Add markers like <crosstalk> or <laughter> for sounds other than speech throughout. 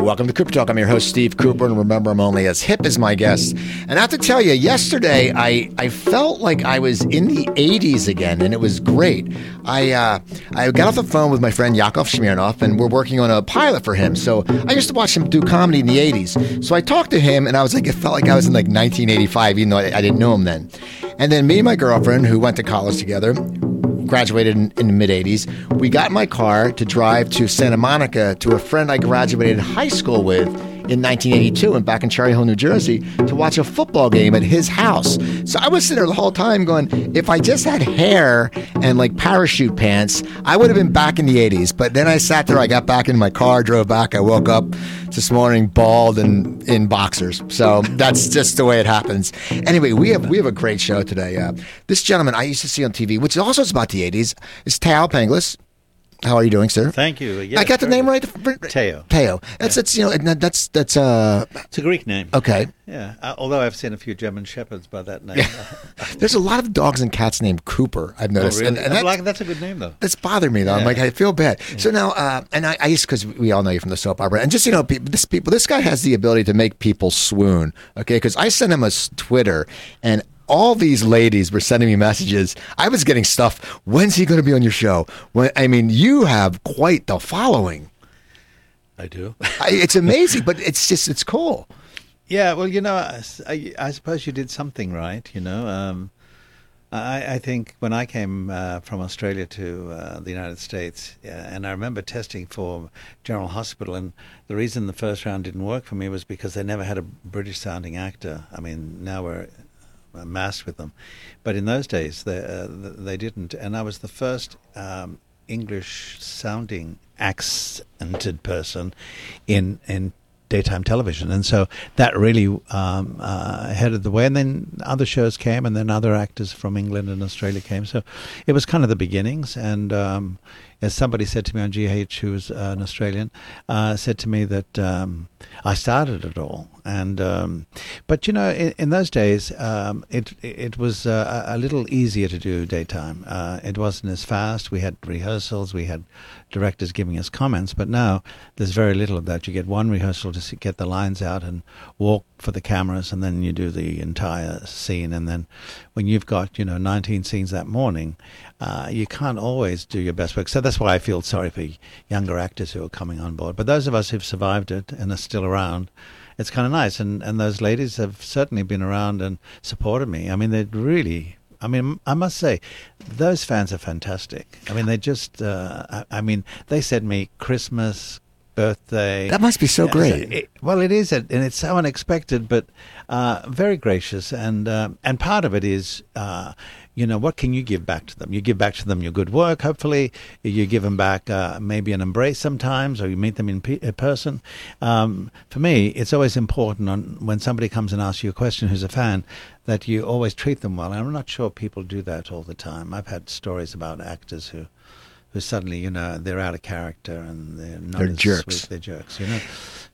Welcome to Cooper Talk. I'm your host, Steve Cooper, and remember, I'm only as hip as my guests. And I have to tell you, yesterday I, I felt like I was in the 80s again, and it was great. I uh, I got off the phone with my friend Yakov Smirnoff, and we're working on a pilot for him. So I used to watch him do comedy in the 80s. So I talked to him, and I was like, it felt like I was in like 1985, even though I, I didn't know him then. And then me and my girlfriend, who went to college together, graduated in, in the mid 80s. We got my car to drive to Santa Monica to a friend I graduated high school with in 1982 and back in Cherry Hill, New Jersey, to watch a football game at his house. So I was sitting there the whole time going, if I just had hair and like parachute pants, I would have been back in the 80s. But then I sat there, I got back in my car, drove back, I woke up this morning bald and in boxers. So that's just the way it happens. Anyway, we have we have a great show today. Uh, this gentleman I used to see on TV, which also is about the 80s, is Thaao Penghlis. How are you doing, sir? Thank you. Yes, I got the name good. right. Teo. Teo. That's that's you know that's that's uh It's a Greek name. okay. Yeah. Uh, although I've seen a few German shepherds by that name. <laughs> There's a lot of dogs and cats named Cooper. I've oh, noticed, really? and, and I that, like, that's a good name, though. that's bothered me though. I'm like I feel bad. So now, uh, and I, I used because we all know you from the soap opera, and just you know, pe- this people, this guy has the ability to make people swoon. Okay, because I sent him a Twitter and. All these ladies were sending me messages. I was getting stuff. When's he going to be on your show? When I mean, you have quite the following. I do. I, it's amazing, but it's just it's cool. yeah. Well, you know, I suppose you did something right. You know, um, I, I think when I came uh, from Australia to uh, the United States, yeah, and I remember testing for General Hospital, and the reason the first round didn't work for me was because they never had a British-sounding actor. I mean, now we're amassed with them, but in those days they uh, they didn't, and I was the first um, English-sounding accented person in in daytime television, and so that really um, uh, headed the way. And then other shows came, and then other actors from England and Australia came. So it was kind of the beginnings. And um, as somebody said to me on GH, who was uh, an Australian, uh, said to me that um, I started it all. And um, but you know, in, in those days, um, it it was uh, a little easier to do daytime. Uh, it wasn't as fast. We had rehearsals. We had directors giving us comments. But now there's very little of that. You get one rehearsal to get the lines out and walk for the cameras, and then you do the entire scene. And then when you've got you know 19 scenes that morning, uh, you can't always do your best work. So that's why I feel sorry for younger actors who are coming on board. But those of us who've survived it and are still around. It's kind of nice, and, and those ladies have certainly been around and supported me. I mean, they really I mean, I must say, those fans are fantastic. I mean, they just, uh, I, I mean, they sent me Christmas, birthday. That must be so great. it- well, it is, and it's so unexpected, but uh, very gracious. And um and part of it is, uh, you know, what can you give back to them? You give back to them your good work, hopefully. You give them back uh, maybe an embrace sometimes, or you meet them in, pe- person. Um, for me, it's always important on, when somebody comes and asks you a question who's a fan that you always treat them well. And I'm not sure people do that all the time. I've had stories about actors who who suddenly, you know, they're out of character and they're not They're jerks. sweet. They're jerks, you know.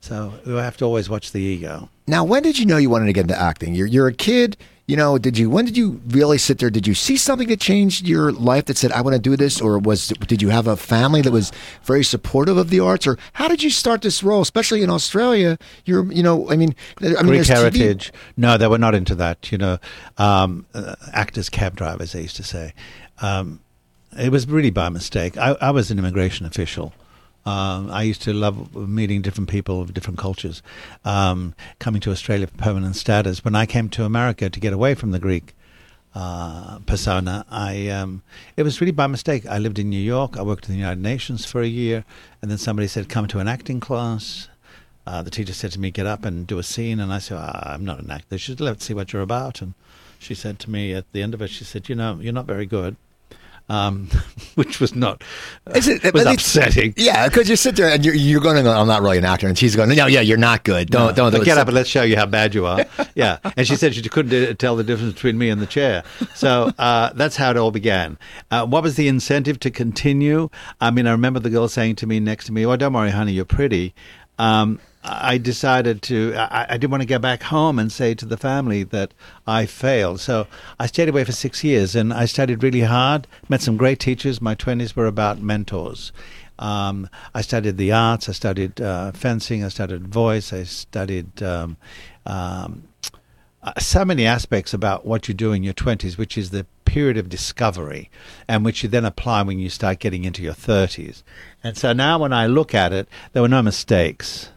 So we have to always watch the ego. Now, when did you know you wanted to get into acting? You're you're a kid. You know, did you? When did you really sit there? Did you see something that changed your life that said, "I want to do this," or was did you have a family that was very supportive of the arts, or how did you start this role? Especially in Australia, you're, you know, I mean, I mean, Greek there's TV heritage. No, they were not into that. You know, um, uh, actors, cab drivers, they used to say. Um, it was really by mistake. I, I was an immigration official. Um, I used to love meeting different people of different cultures. Um, coming to Australia for permanent status. When I came to America to get away from the Greek uh, persona, I um, it was really by mistake. I lived in New York. I worked in the United Nations for a year, and then somebody said, "Come to an acting class." Uh, the teacher said to me, "Get up and do a scene," and I said, "Ah, "I'm not an actor." She said, "Let's see what you're about." And she said to me at the end of it, she said, "You know, you're not very good," um, <laughs> which was not Is it- was upsetting. <laughs> Yeah, because you sit there and you're, you're going to go, I'm not really an actor. And she's going, no, yeah, you're not good. Don't, don't, don't. get up and let's show you how bad you are. <laughs> yeah. And she said she couldn't uh, tell the difference between me and the chair. So uh, that's how it all began. Uh, what was the incentive to continue? I mean, I remember the girl saying to me next to me, "Oh, don't worry, honey, you're pretty." Um, I decided to, I, I, didn't want to go back home and say to the family that I failed. So I stayed away for six years and I studied really hard, met some great teachers. My 20s were about mentors. Um, I studied the arts, I studied uh, fencing, I studied voice, I studied um, um, uh, so many aspects about what you do in your 20s, which is the period of discovery, and which you then apply when you start getting into your 30s. And so now when I look at it, there were no mistakes.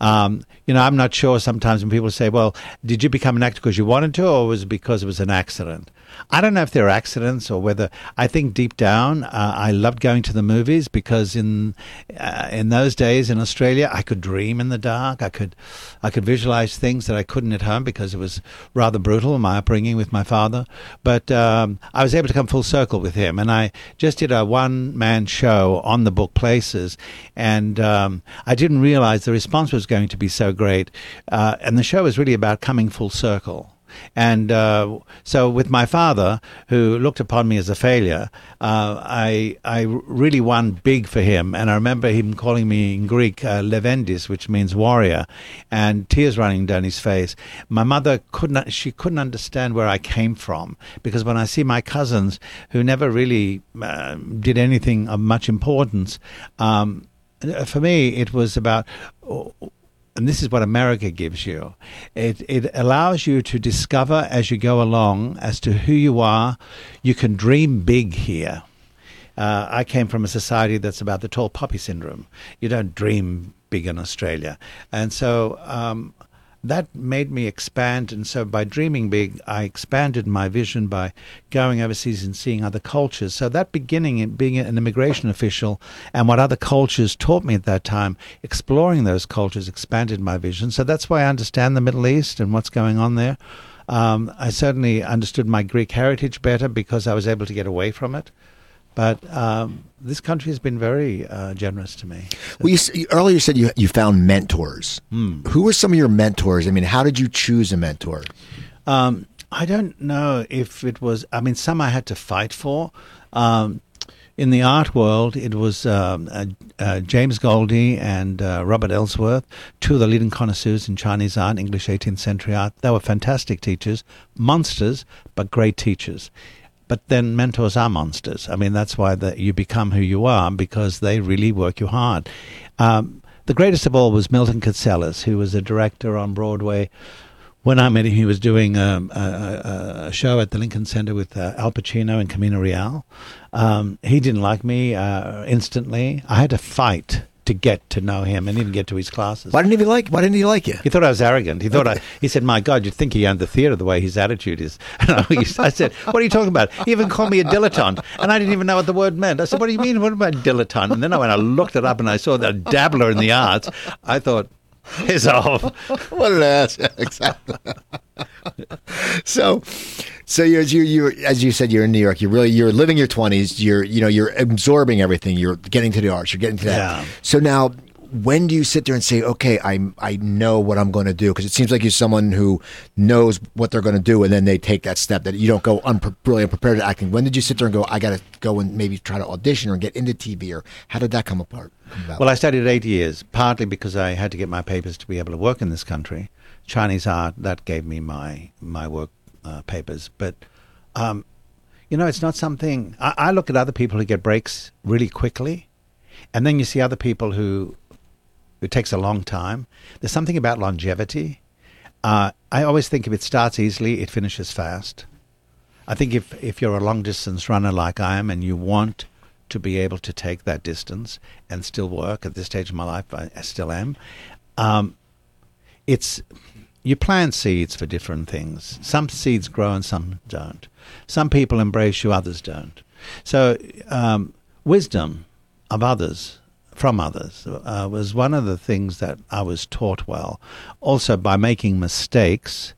Um, you know, I'm not sure sometimes when people say, well, did you become an actor because you wanted to, or was it because it was an accident? I don't know if they're accidents or whether I think deep down uh, I loved going to the movies because in uh, in those days in Australia I could dream in the dark. I could I could visualize things that I couldn't at home because it was rather brutal my upbringing with my father. But um, I was able to come full circle with him, and I just did a one man show on the book Places, and um, I didn't realize the response was going to be so great. Uh, and the show was really about coming full circle. And uh, so, with my father, who looked upon me as a failure, uh, I I really won big for him. And I remember him calling me in Greek uh, Levendis, which means warrior, and tears running down his face. My mother couldn't she couldn't understand where I came from because when I see my cousins who never really uh, did anything of much importance. Um, for me, it was about and this is what America gives you. It it allows you to discover as you go along as to who you are. You can dream big here. Uh, I came from a society that's about the tall poppy syndrome. You don't dream big in Australia, and so um, that made me expand. And so by dreaming big, I expanded my vision by going overseas and seeing other cultures. So that beginning in being an immigration official and what other cultures taught me at that time, exploring those cultures expanded my vision. So that's why I understand the Middle East and what's going on there. Um, I certainly understood my Greek heritage better because I was able to get away from it. But um, this country has been very uh, generous to me. Well, you, earlier you said you you found mentors. Hmm. Who were some of your mentors? I mean, how did you choose a mentor? Um, I don't know if it was. I mean, some I had to fight for. Um, in the art world, it was um, uh, uh, James Goldie and uh, Robert Ellsworth, two of the leading connoisseurs in Chinese art, English 18th century art. They were fantastic teachers, monsters, but great teachers. But then mentors are monsters. I mean, that's why you become who you are because they really work you hard. Um, the greatest of all was Milton Katselas, who was a director on Broadway. When I met him, he was doing a, a, a show at the Lincoln Center with uh, Al Pacino and Camino Real. Um, he didn't like me uh, instantly. I had to fight to get to know him and even get to his classes. Why didn't he like? Why didn't he like you? He thought I was arrogant. He thought okay. I. He said, "My God, you'd think he owned the theater the way his attitude is." <laughs> And I, said, "What are you talking about?" He even called me a dilettante, and I didn't even know what the word meant. I said, "What do you mean? What about dilettante?" And then when I looked it up and I saw the dabbler in the arts, I thought, "Piss off!" what an ass! Exactly. so, so you as you you as you said you're in New York. You're really you're living your twenties. You're you know you're absorbing everything. You're getting to the arts. You're getting to that. Yeah. So now when do you sit there and say, okay, I I know what I'm going to do? Because it seems like you're someone who knows what they're going to do, and then they take that step that you don't go unpre- really unprepared to acting. When did you sit there and go, I got to go and maybe try to audition or get into TV, or how did that come apart? Well, I studied eight years, partly because I had to get my papers to be able to work in this country. Chinese art that gave me my my work uh, papers, but. Um, you know, it's not something I, I look at other people who get breaks really quickly, and then you see other people who it takes a long time. There's something about longevity. Uh, I always think if it starts easily, it finishes fast. I think if, if you're a long distance runner like I am and you want to be able to take that distance and still work at this stage of my life, I, I still am. Um, it's you plant seeds for different things. Some seeds grow and some don't. Some people embrace you, others don't. So um, wisdom of others from others uh, was one of the things that I was taught well. Also, by making mistakes,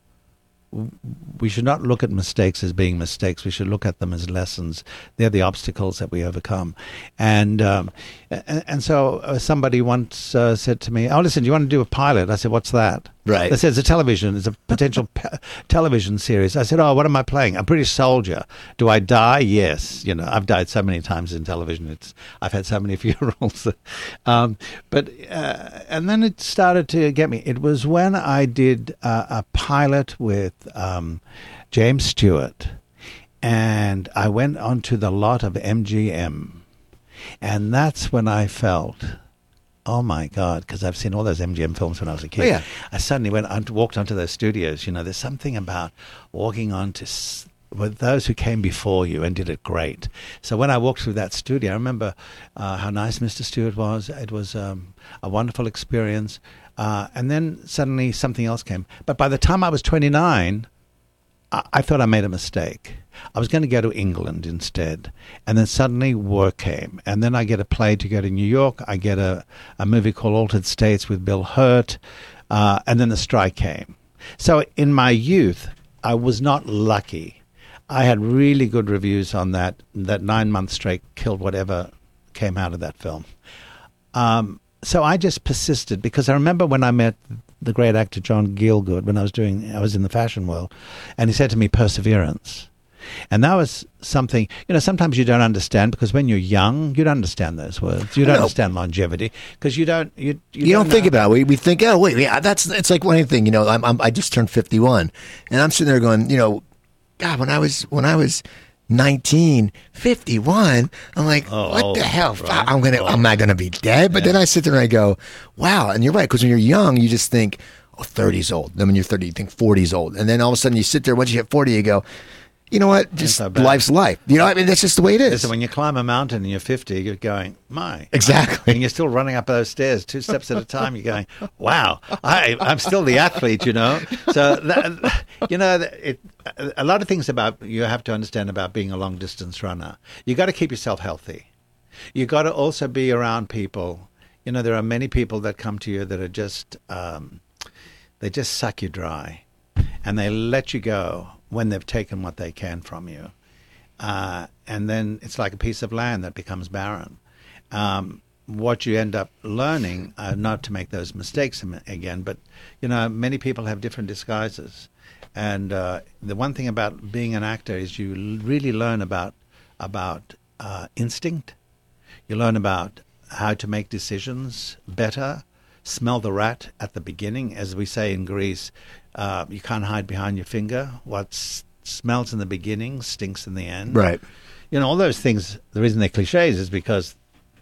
we should not look at mistakes as being mistakes. We should look at them as lessons. They're the obstacles that we overcome. And um, and, and, so uh, somebody once uh, said to me, "Oh, listen, do you want to do a pilot?" I said, "What's that?" Right. They said it's a television, it's a potential pe- television series. I said, oh, what am I playing? A British soldier. Do I die? Yes. You know, I've died so many times in television. It's I've had so many <laughs> funerals. um, but uh, and then it started to get me. It was when I did uh, a pilot with um, James Stewart, and I went onto the lot of MGM, and that's when I felt oh my god because i've seen all those mgm films when i was a kid. Oh, yeah. i suddenly went on walked onto those studios. You know there's something about walking onto s- with those who came before you and did it great. So when i walked through that studio i remember uh, how nice mr stewart was. It was um, a wonderful experience. Uh, and then suddenly something else came. But by the time i was 29 I, thought I made a mistake. I was going to go to England instead. And then suddenly work came. And then I get a play to go to New York. I get a, a movie called Altered States with Bill Hurt. Uh, and then the strike came. So in my youth, I was not lucky. I had really good reviews on that. That nine month strike killed whatever came out of that film. Um, so I just persisted because I remember when I met the great actor John Gielgud when I was doing I was in the fashion world, and he said to me perseverance. And that was something, you know, sometimes you don't understand because when you're young, you don't understand those words. You don't understand longevity because you don't, you, you, You, don't, think about it. We, we think, oh, wait, yeah, that's, it's like one thing, you know, I'm, I'm, I just turned 51 and I'm sitting there going, you know, God, when I was, when I was 19, 51, I'm like, Oh, what the hell? right? I'm to, I'm not going to be dead. But then I sit there and I go, wow. And you're right. Cause when you're young, you just think, oh, 30's old. Then when you're 30, you think 40's old. And then all of a sudden you sit there, once you hit 40, you go, you know what? Just so life's life. You know, I mean, that's just the way it is. So when you climb a mountain and you're 50, you're going, my. Exactly. And you're still running up those stairs two steps at a time. You're going, wow, I, I'm still the athlete, you know? So, that, you know, it, a lot of things about you have to understand about being a long distance runner. You got to keep yourself healthy. You got to also be around people. You know, there are many people that come to you that are just, um, they just suck you dry and they let you go when they've taken what they can from you. Uh, and then it's like a piece of land that becomes barren. Um, what you end up learning, uh, not to make those mistakes again, but you know, many people have different disguises, and uh, the one thing about being an actor is you really learn about about uh, instinct. You learn about how to make decisions better, smell the rat at the beginning. As we say in Greece, uh, you can't hide behind your finger. What s- smells in the beginning stinks in the end. right. You know, all those things, the reason they're cliches is because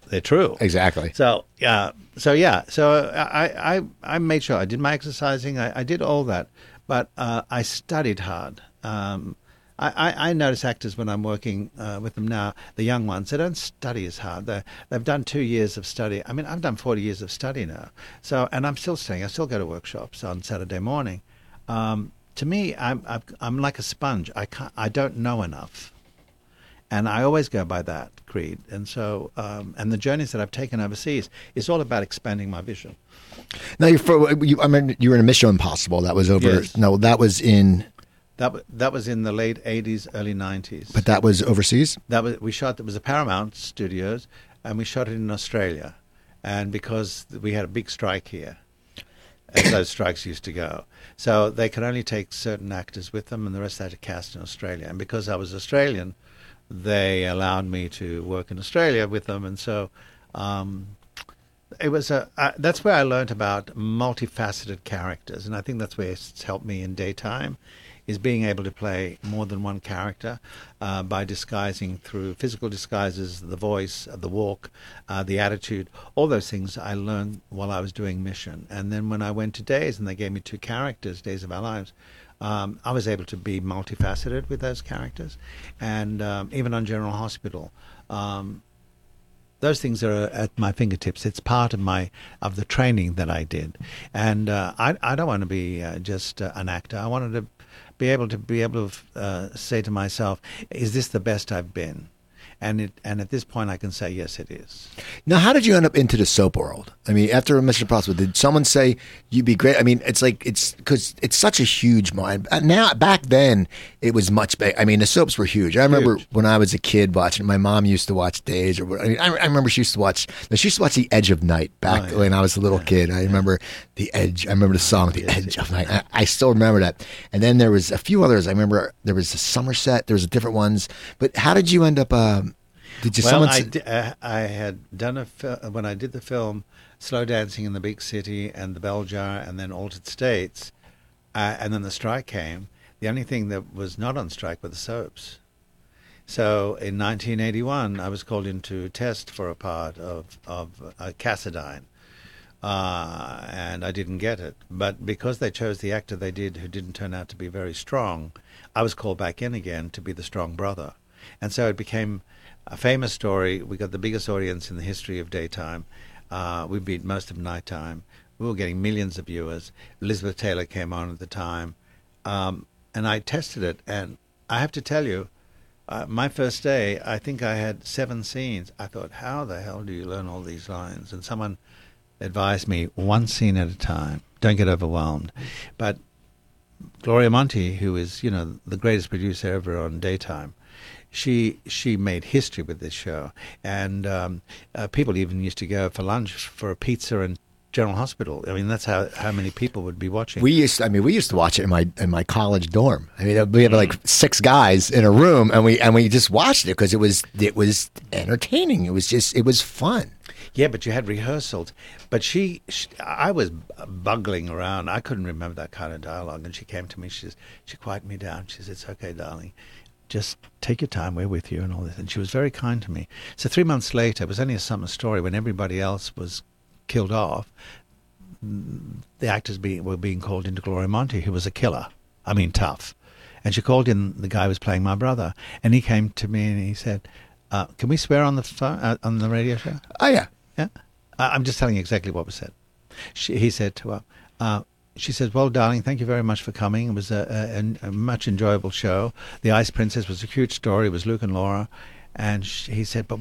they're true. Exactly. So yeah, so yeah, so I I I made sure I did my exercising. I, I did all that, but uh, I studied hard. Um, I, I, I notice actors when I'm working uh, with them now, the young ones, they don't study as hard. They they've done two years of study. I mean, I've done forty years of study now. So and I'm still studying. I still go to workshops on Saturday morning. Um, to me, I'm I'm, I'm like a sponge. I can't. I don't know enough and I always go by that creed. And so, um, and the journeys that I've taken overseas is all about expanding my vision. Now you're for, you, I mean, you were in a Mission Impossible. That was over. Yes. No, that was in, That that was in the late '80s, early '90s. but that was overseas. that was we shot. It was a Paramount Studios, and we shot it in Australia. And because we had a big strike here, as those strikes used to go, so they could only take certain actors with them, and the rest had to cast in Australia. And because I was Australian, they allowed me to work in Australia with them, and so. Um, it was a uh, that's where I learned about multifaceted characters, and I think that's where it's helped me in daytime, is being able to play more than one character uh, by disguising through physical disguises, the voice, uh, the walk, uh, the attitude, all those things I learned while I was doing Mission, and then when I went to Days and they gave me two characters, Days of Our Lives. Um, I was able to be multifaceted with those characters, and um, even on General Hospital, um, those things are at my fingertips. It's part of my of the training that I did, and uh, I I don't want to be uh, just uh, an actor. I wanted to be able to be able to uh, say to myself, "Is this the best I've been?" And it, and at this point, I can say yes, it is. Now, how did you end up into the soap world? I mean, after Mission Impossible, did someone say you'd be great? I mean, it's like it's because it's such a huge mind. Uh, Now, back then, it was much big. I mean, the soaps were huge. I remember Huge. when I was a kid watching. My mom used to watch Days, or I mean, I, I remember she used to watch. No, she used to watch The Edge of Night back Oh, yeah. when I was a little kid. I remember The Edge. I remember the song The Edge of Night. I, I still remember that. And then there was a few others. I remember there was a Somerset. There was different ones. But how did you end up? Um, did you well? I, uh, I had done a fil- when I did the film Slow Dancing in the Big City and The Bell Jar and then Altered States, uh, and then the strike came. The only thing that was not on strike were the soaps. So in 1981, I was called in to test for a part of of uh, Cassadine, uh, and I didn't get it. But because they chose the actor they did, who didn't turn out to be very strong, I was called back in again to be the strong brother, and so it became a famous story. We got the biggest audience in the history of daytime. Uh, we beat most of nighttime. We were getting millions of viewers. Elizabeth Taylor came on at the time, um, and I tested it. And I have to tell you, uh, my first day, I think I had seven scenes. I thought, how the hell do you learn all these lines? And someone advised me one scene at a time. Don't get overwhelmed. But Gloria Monty, who is you know the greatest producer ever on daytime, she she made history with this show, and um, uh, people even used to go for lunch for a pizza and General Hospital. I mean, that's how how many people would be watching. We used, I mean, we used to watch it in my in my college dorm. I mean, we had like six guys in a room, and we and we just watched it because it was it was entertaining. It was just it was fun. Yeah, but you had rehearsals. But she, she, I was bungling around. I couldn't remember that kind of dialogue. And she came to me. She says, she quieted me down. She says, "It's okay, darling. Just take your time. We're with you and all this." And she was very kind to me. So three months later, it was only a summer story when everybody else was killed off. The actors be, were being called into Gloria Monty, who was a killer. I mean, tough. And she called in the guy who was playing my brother, and he came to me and he said, uh, "Can we swear on the phone, uh, on the radio show?" Oh yeah, Yeah, I'm just telling you exactly what was said. She, he said to her, uh, she says, "Well, darling, thank you very much for coming. It was a, a, a much enjoyable show. The Ice Princess was a cute story. It was Luke and Laura." And she, he said, "But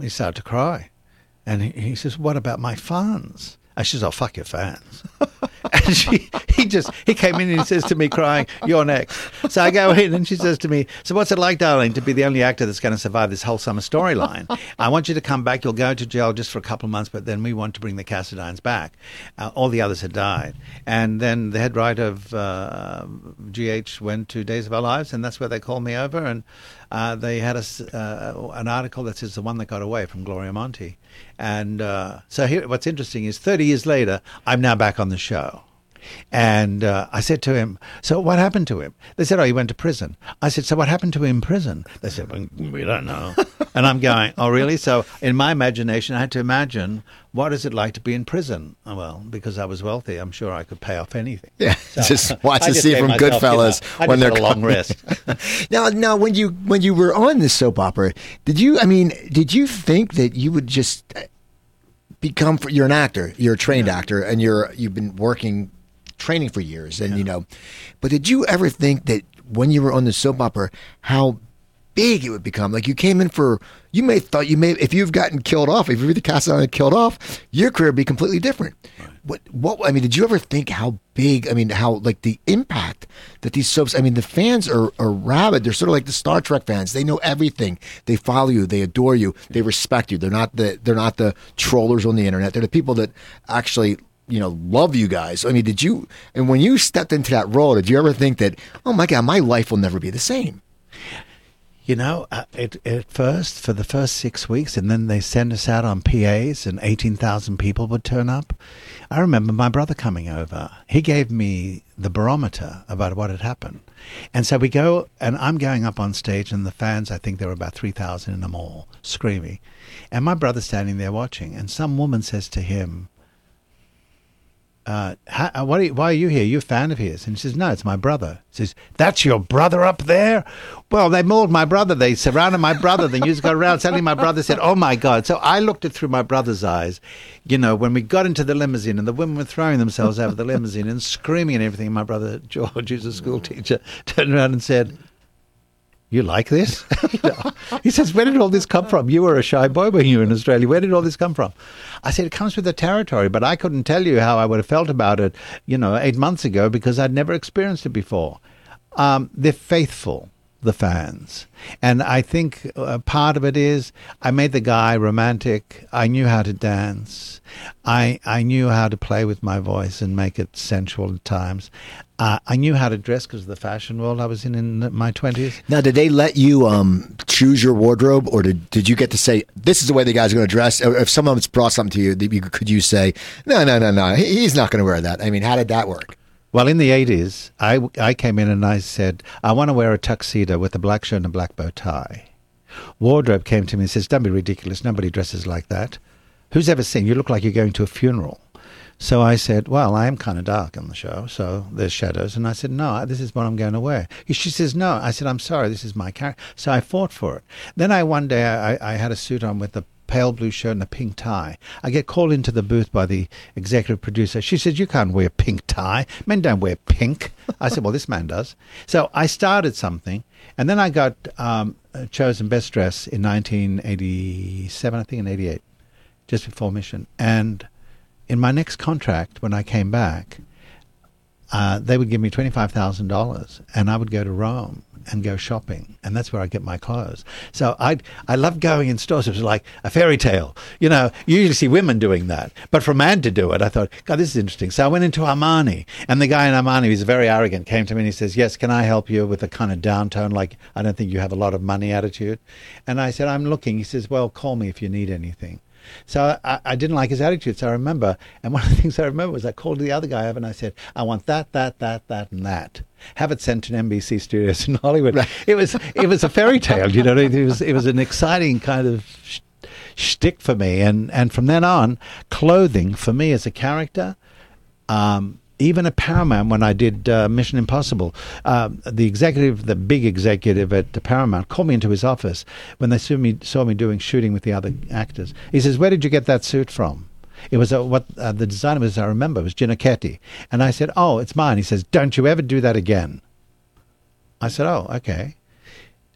he started to cry, and he, he says, "What about my fans?" And she says, "Oh, fuck your fans." <laughs> and she, he just, he came in and he says to me, crying, "You're next." So I go in, and she says to me, "So what's it like, darling, to be the only actor that's going to survive this whole summer storyline? I want you to come back. You'll go to jail just for a couple of months, but then we want to bring the Cassadines back. Uh, all the others had died, and then the head writer of uh, GH went to Days of Our Lives, and that's where they called me over, and uh, they had a uh, an article that says the one that got away from Gloria Monty, and uh, so here, what's interesting is 30 years later, I'm now back on the show. And uh, I said to him, So what happened to him? They said, Oh, he went to prison. I said, So what happened to him in prison? They said, well, We don't know. <laughs> and I'm going, Oh, really? So in my imagination, I had to imagine what is it like to be in prison? Oh, well, because I was wealthy, I'm sure I could pay off anything. yeah. <laughs> So just watch the scene from myself, you know, Goodfellas when they're a long rest. <laughs> now, now, when you when you were on this soap opera, did you? I mean, did you think that you would just uh, become? You're an actor. You're a trained actor, and you're you've been working, training for years, and you know. But did you ever think that when you were on the soap opera, how big it would become? Like you came in for, you may thought you may if you've gotten killed off, if you were the cast on killed off, your career would be completely different. What what I mean, did you ever think how big? I mean, how like the impact that these soaps? I mean, the fans are are rabid. They're sort of like the Star Trek fans. They know everything. They follow you. They adore you. They respect you. They're not the they're not the trollers on the internet. They're the people that actually you know love you guys. I mean, did you? And when you stepped into that role, did you ever think that oh my god, my life will never be the same? You know, uh, it, at first, for the first six weeks, and then they send us out on PAs, and 18,000 people would turn up. I remember my brother coming over. He gave me the barometer about what had happened. And so we go, and I'm going up on stage, and the fans, I think there were about 3,000 in them all, screaming. And my brother's standing there watching, and some woman says to him, uh, how, uh, what are you, why are you here? You're a fan of his? And he says, no, it's my brother. He says, that's your brother up there? Well, they mauled my brother. They surrounded my brother. The news got around. Suddenly my brother said, oh my God. So I looked it through my brother's eyes. You know, when we got into the limousine and the women were throwing themselves over the limousine and screaming and everything, my brother <laughs> George, who's a school teacher, <laughs> turned around and said, you like this? you <laughs> know? He says, where did all this come from? You were a shy boy when you were in Australia. Where did all this come from? I said, it comes with the territory, but I couldn't tell you how I would have felt about it, you know, eight months ago because I'd never experienced it before. Um, they're faithful the fans. And I think uh, part of it is I made the guy romantic. I knew how to dance. I I knew how to play with my voice and make it sensual at times. Uh, I knew how to dress because of the fashion world I was in in my twenties. Now, did they let you um, choose your wardrobe, or did did you get to say this is the way the guys are going to dress? Or if someone's brought something to you, you could you say no, no, no, no, he's not going to wear that? I mean, how did that work? Well, in the 80s, I, I came in and I said, I want to wear a tuxedo with a black shirt and a black bow tie. Wardrobe came to me and says, Don't be ridiculous. Nobody dresses like that. Who's ever seen you look like you're going to a funeral? So I said, Well, I am kind of dark on the show, so there's shadows. And I said, No, this is what I'm going to wear. She says, No. I said, I'm sorry, this is my character. So I fought for it. Then I one day I, I had a suit on with a pale blue shirt and a pink tie. I get called into the booth by the executive producer. She says, You can't wear pink tie. Men don't wear pink. I said, Well, this man does. So I started something, and then I got um, chosen Best Dress in 1987, I think, in 88, just before mission. And in my next contract, when I came back, uh, they would give me $25,000 and I would go to Rome and go shopping, and that's where I get my clothes. So I I love going in stores. It was like a fairy tale. You know, you usually see women doing that, but for a man to do it, I thought, God, this is interesting. So I went into Armani, and the guy in Armani, who's very arrogant, came to me and he says, Yes, can I help you with a kind of downtone, like I don't think you have a lot of money attitude? And I said, I'm looking. He says, Well, call me if you need anything. So I, I, didn't like his attitude. So I remember, and one of the <laughs> things I remember was I called the other guy up and I said, I want that, that, that, that, and that have it sent to NBC studios <laughs> in Hollywood. Right. It was it was a fairy tale, you know. It was it was an exciting kind of sh- shtick for me, and and from then on, clothing for me as a character. Um, even at Paramount, when I did uh, Mission Impossible, uh, the executive, the big executive at Paramount, called me into his office when they saw me saw me doing shooting with the other actors. He says, "Where did you get that suit from?" It was a, what uh, the designer was, I remember, was Giannichetti. And I said, Oh, it's mine. He says, Don't you ever do that again. I said, Oh, okay.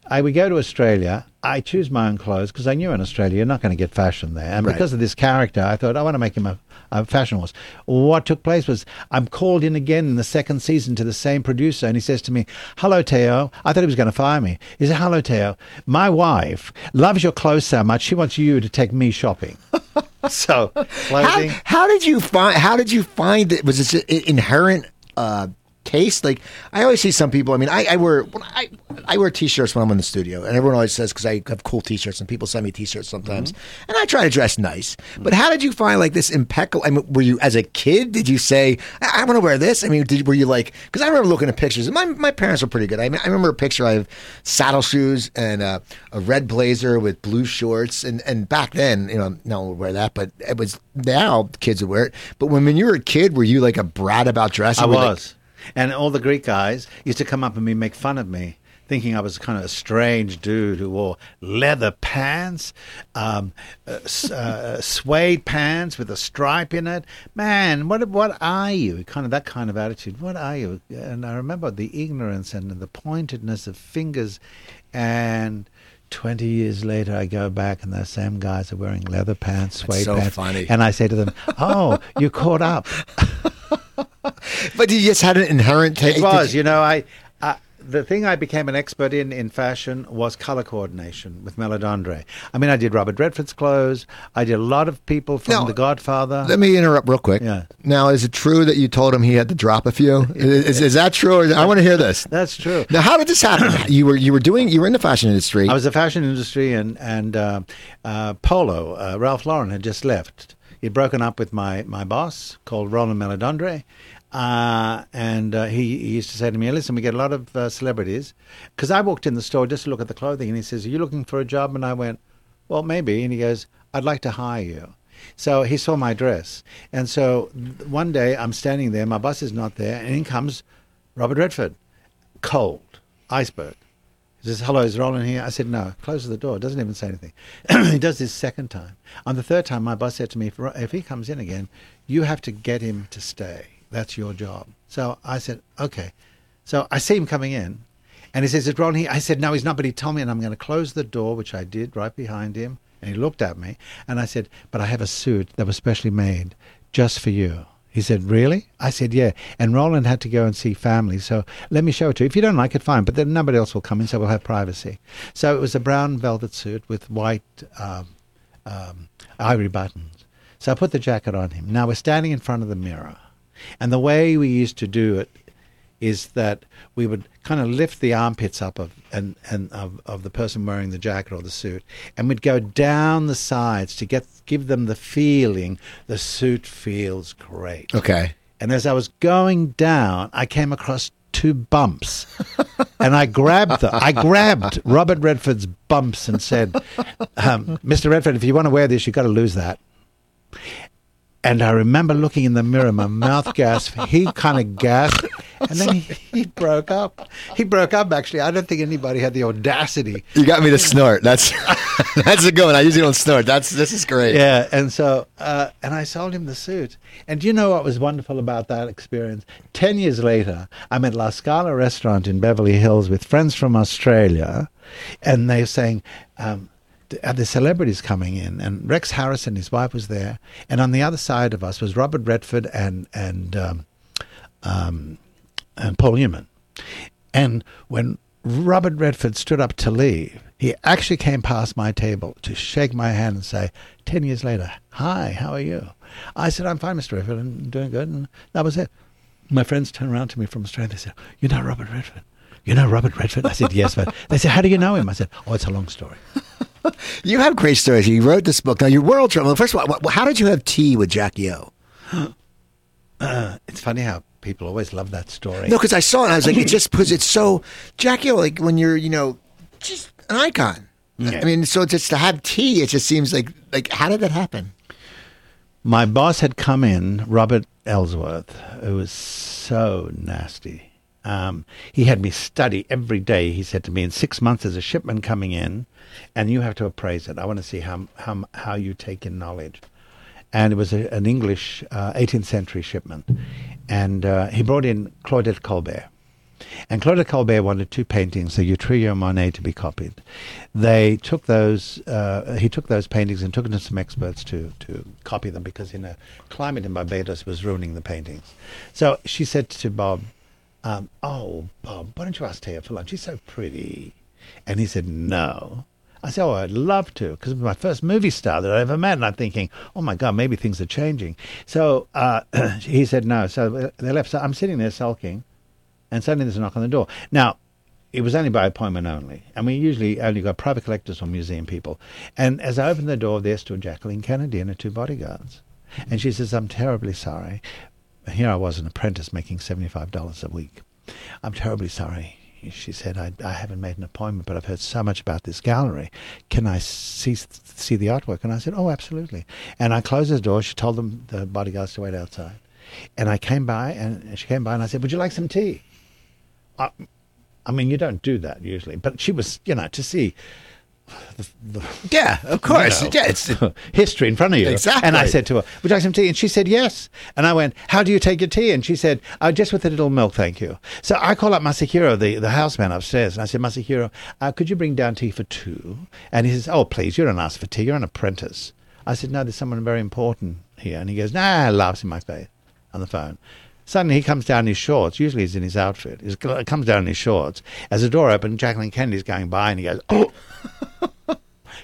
I would go to Australia. I choose my own clothes because I knew in Australia you're not going to get fashion there. And right. because of this character, I thought I want to make him a, a fashion horse. What took place was I'm called in again in the second season to the same producer, and he says to me, "Hello, Teo." I thought he was going to fire me. He said, "Hello, Teo. My wife loves your clothes so much she wants you to take me shopping." <laughs> so how, how, did you find? How did you find it? Was it inherent? Uh, taste. Like I always see some people. I mean, I, I wear I I wear t-shirts when I'm in the studio, and everyone always says because I have cool t-shirts, and people send me t-shirts sometimes, mm-hmm. and I try to dress nice. Mm-hmm. But how did you find like this impeccable? I mean, were you as a kid? Did you say I, I want to wear this? I mean, did, were you like? Because I remember looking at pictures. And my my parents were pretty good. I mean, I remember a picture. I have saddle shoes and uh, a red blazer with blue shorts, and and back then, you know, no one would wear that, but it was now kids would wear it. But when, when you were a kid, were you like a brat about dressing? I was. Like, and all the Greek guys used to come up and make fun of me, thinking I was kind of a strange dude who wore leather pants, um, uh, uh, suede pants with a stripe in it. Man, what what are you? Kind of that kind of attitude. What are you? And I remember the ignorance and the pointedness of fingers, and. 20 years later, I go back and those same guys are wearing leather pants, suede so pants. Funny. And I say to them, Oh, you caught up. <laughs> <laughs> but you just had an inherent taste. It was, you know, I, I, the thing I became an expert in in fashion was color coordination with Meledandri. I mean, I did Robert Redford's clothes. I did a lot of people from now, The Godfather. Let me interrupt real quick. Yeah. Now, is it true that you told him he had to drop a few? <laughs> is, is, that true? I want to hear this. That's true. Now, how did this happen? <clears throat> you were you were doing you were in the fashion industry. I was in the fashion industry, and and uh, uh, Polo uh, Ralph Lauren had just left. He'd broken up with my my boss called Roland Meledandri uh, and uh, he, he, used to say to me, "Listen, we get a lot of uh, celebrities." Because I walked in the store just to look at the clothing, and he says, "Are you looking for a job?" And I went, "Well, maybe." And he goes, "I'd like to hire you." So he saw my dress, and so one day I'm standing there, my boss is not there, and in comes Robert Redford, cold, iceberg. He says, "Hello, is Roland here?" I said, "No." Closes the door. Doesn't even say anything. <clears throat> he does this second time. On the third time, my boss said to me, "If he comes in again, you have to get him to stay." That's your job. So I said, okay. So I see him coming in, And he says, Is Ron here? I said, No, he's not, but he told me, and I'm going to close the door, which I did right behind him. And he looked at me, and I said, But I have a suit that was specially made just for you. He said, Really? I said, Yeah. And Roland had to go and see family, so let me show it to you. If you don't like it, fine, but then nobody else will come in, so we'll have privacy. So it was a brown velvet suit with white um, um, ivory buttons. So I put the jacket on him. Now we're standing in front of the mirror. And the way we used to do it is that we would kind of lift the armpits up of and, and of, of the person wearing the jacket or the suit, and we'd go down the sides to get give them the feeling the suit feels great. Okay. And as I was going down, I came across two bumps, <laughs> and I grabbed them. I grabbed Robert Redford's bumps and said, um, "Mr. Redford, if you want to wear this, you've got to lose that." And I remember looking in the mirror, my mouth gasped. He kind of gasped, and then he, he broke up. He broke up. Actually, I don't think anybody had the audacity. You got me to snort. That's <laughs> that's a good one. I usually don't snort. That's this is great. Yeah, and so uh, and I sold him the suit. And do you know what was wonderful about that experience? Ten years later, I'm at La Scala restaurant in Beverly Hills with friends from Australia, and they're saying. Um, are the celebrities coming in? And Rex Harrison, his wife, was there, and on the other side of us was Robert Redford and and um, um, and Paul Newman. And when Robert Redford stood up to leave, he actually came past my table to shake my hand and say, 10 years later, Hi, how are you? I said, I'm fine, Mr. Redford, I'm doing good. And that was it. My friends turned around to me from Australia. They said, You know Robert Redford? You know Robert Redford? I said, Yes, but they said, How do you know him? I said, Oh, it's a long story. <laughs> You have great stories. You wrote this book. Now, your world travel. First of all, how did you have tea with Jackie O? <gasps> Uh, it's funny how people always love that story. No, because I saw it. I was like, it just because it's so Jackie Like when you're, you know, just an icon. Yeah. I mean, so just to have tea, it just seems like like how did that happen? My boss had come in, Robert Ellsworth, who was so nasty. Um, he had me study every day. He said to me, "In six months, there's a shipment coming in, and you have to appraise it. I want to see how how how you take in knowledge." And it was a, an English uh, 18th century shipment, and uh, he brought in Claudette Colbert. And Claudette Colbert wanted two paintings, the Utrillo and Monet, to be copied. They took those. Uh, he took those paintings and took them to some experts to to copy them because in a climate in Barbados was ruining the paintings. So she said to Bob, um, "Oh, Bob, why don't you ask Taya for lunch? She's so pretty." And he said, "No." I said, "Oh, I'd love to," because it was my first movie star that I ever met, and I'm thinking, "Oh my God, maybe things are changing." So uh, <clears throat> he said, "No." So they left. So I'm sitting there sulking and suddenly there's a knock on the door. Now, it was only by appointment only, and we usually only got private collectors or museum people. And as I opened the door, there stood Jacqueline Kennedy and her two bodyguards. And she says, I'm terribly sorry. Here I was, an apprentice making $75 a week. I'm terribly sorry. She said, I, I haven't made an appointment, but I've heard so much about this gallery. Can I see, see the artwork? And I said, Oh, absolutely. And I closed the door. She told them, the bodyguards, to wait outside. And I came by, and she came by, and I said, Would you like some tea? I, I mean, you don't do that usually, but she was, you know, to see the, the Yeah, of course. you know, Yeah, it's <laughs> history in front of you. Exactly. And I said to her, "Would you like some tea?" And she said, "Yes." And I went, "How do you take your tea?" And she said, uh, "Just with a little milk, thank you." So I call up Masahiro, the the houseman upstairs, and I said, "Masahiro, uh, could you bring down tea for two? And he says, "Oh, please, you don't ask for tea. You're an apprentice." I said, "No, there's someone very important here." And he goes, "Nah," laughs in my face on the phone. Suddenly he comes down in his shorts. Usually he's in his outfit. He comes down in his shorts. As the door opens, Jacqueline Kennedy's going by, and he goes, "Oh." <laughs>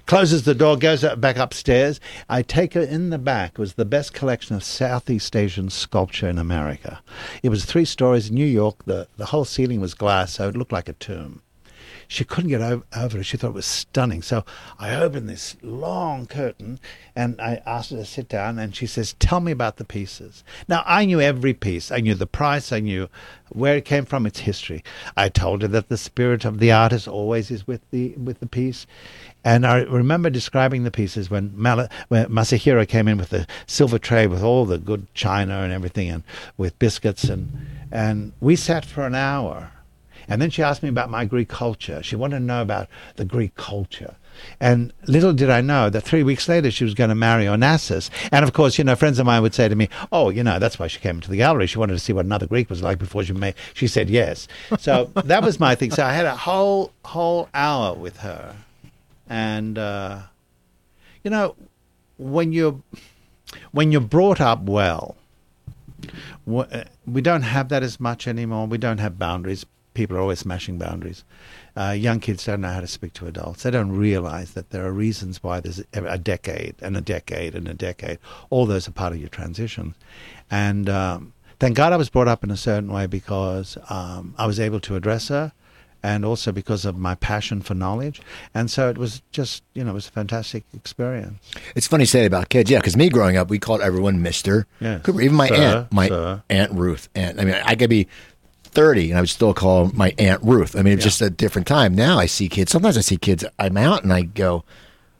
closes the door, goes back upstairs. I take her in the back. It was the best collection of Southeast Asian sculpture in America. It was three stories in New York. The, the whole ceiling was glass, so it looked like a tomb. She couldn't get over, over it. She thought it was stunning. So I opened this long curtain and I asked her to sit down. And she says, Tell me about the pieces. Now, I knew every piece. I knew the price. I knew where it came from, its history. I told her that the spirit of the artist always is with the, with the piece. And I remember describing the pieces when, when Masahiro came in with the silver tray with all the good china and everything, and with biscuits, and and we sat for an hour. And then she asked me about my Greek culture. She wanted to know about the Greek culture. And little did I know that three weeks later she was going to marry Onassis. And of course, you know, friends of mine would say to me, "Oh, you know, that's why she came to the gallery. She wanted to see what another Greek was like before she made." She said yes. So <laughs> that was my thing. So I had a whole whole hour with her, and uh, you know, when you're when you're brought up well, we don't have that as much anymore. We don't have boundaries. People are always smashing boundaries. Uh, young kids don't know how to speak to adults. They don't realize that there are reasons why there's a decade and a decade and a decade. All those are part of your transition. And um, thank God I was brought up in a certain way because um, I was able to address her and also because of my passion for knowledge. And so it was just, you know, it was a fantastic experience. It's funny to say about kids, yeah, because me growing up, we called everyone Mister. Yes. Even my Sir, aunt, my sir. aunt Ruth, aunt. I mean, I could be thirty and I would still call my aunt Ruth. I mean, it's Yeah. just a different time. Now I see kids. Sometimes I see kids. I'm out and I go,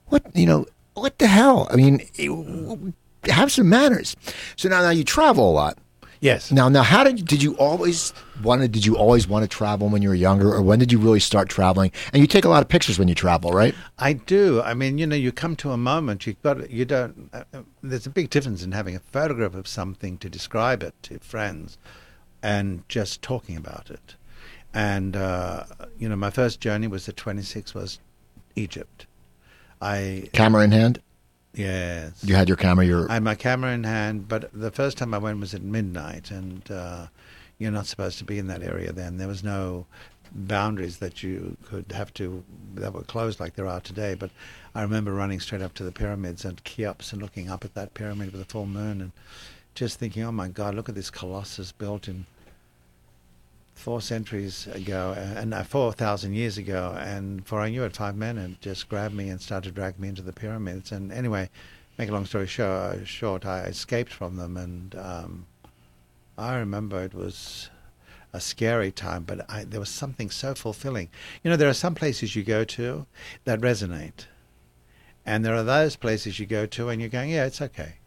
"What? You know, what the hell? I mean, it- have some manners." So now, now you travel a lot. Yes. Now, now, how did did you always want to? Did you always want to travel when you were younger, or when did you really start traveling? And you take a lot of pictures when you travel, right? I do. I mean, you know, you come to a moment. You've got. You don't. Uh, uh, there's a big difference in having a photograph of something to describe it to friends, and just talking about it. And uh, you know, my first journey was the 26 was Egypt. I Camera in hand. yes. You had your camera. Your I had my camera in hand, but the first time I went was at midnight, and uh, you're not supposed to be in that area then. There was no boundaries that you could have to that were closed like there are today. But I remember running straight up to the pyramids and Cheops and looking up at that pyramid with a full moon and just thinking, oh my God, look at this colossus built in four centuries ago uh, and uh, four thousand years ago and before I knew it five men had just grabbed me and started dragging me into the pyramids. And anyway make a long story short, short I escaped from them and um, I remember it was a scary time but I, there was something so fulfilling. You know there are some places you go to that resonate and there are those places you go to and you're going yeah it's okay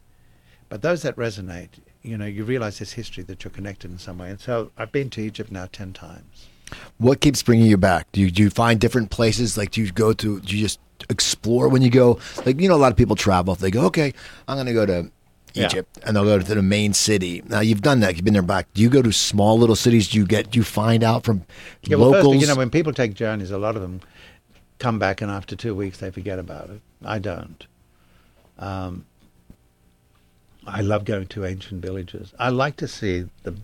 but those that resonate you know you realize there's history that you're connected in some way and so i've been to egypt now 10 times What keeps bringing you back? Do you, do you find different places? Like, do you go to? Do you just explore when you go? Like, you know, a lot of people travel. They go, okay, I'm going to go to Yeah. Egypt, and they'll go to the main city. Now, you've done that. You've been there back. Do you go to small little cities? Do you get? Do you find out from yeah, well, locals? firstly, you know when people take journeys a lot of them come back and after two weeks they forget about it i don't um, i love going to ancient villages i like to see the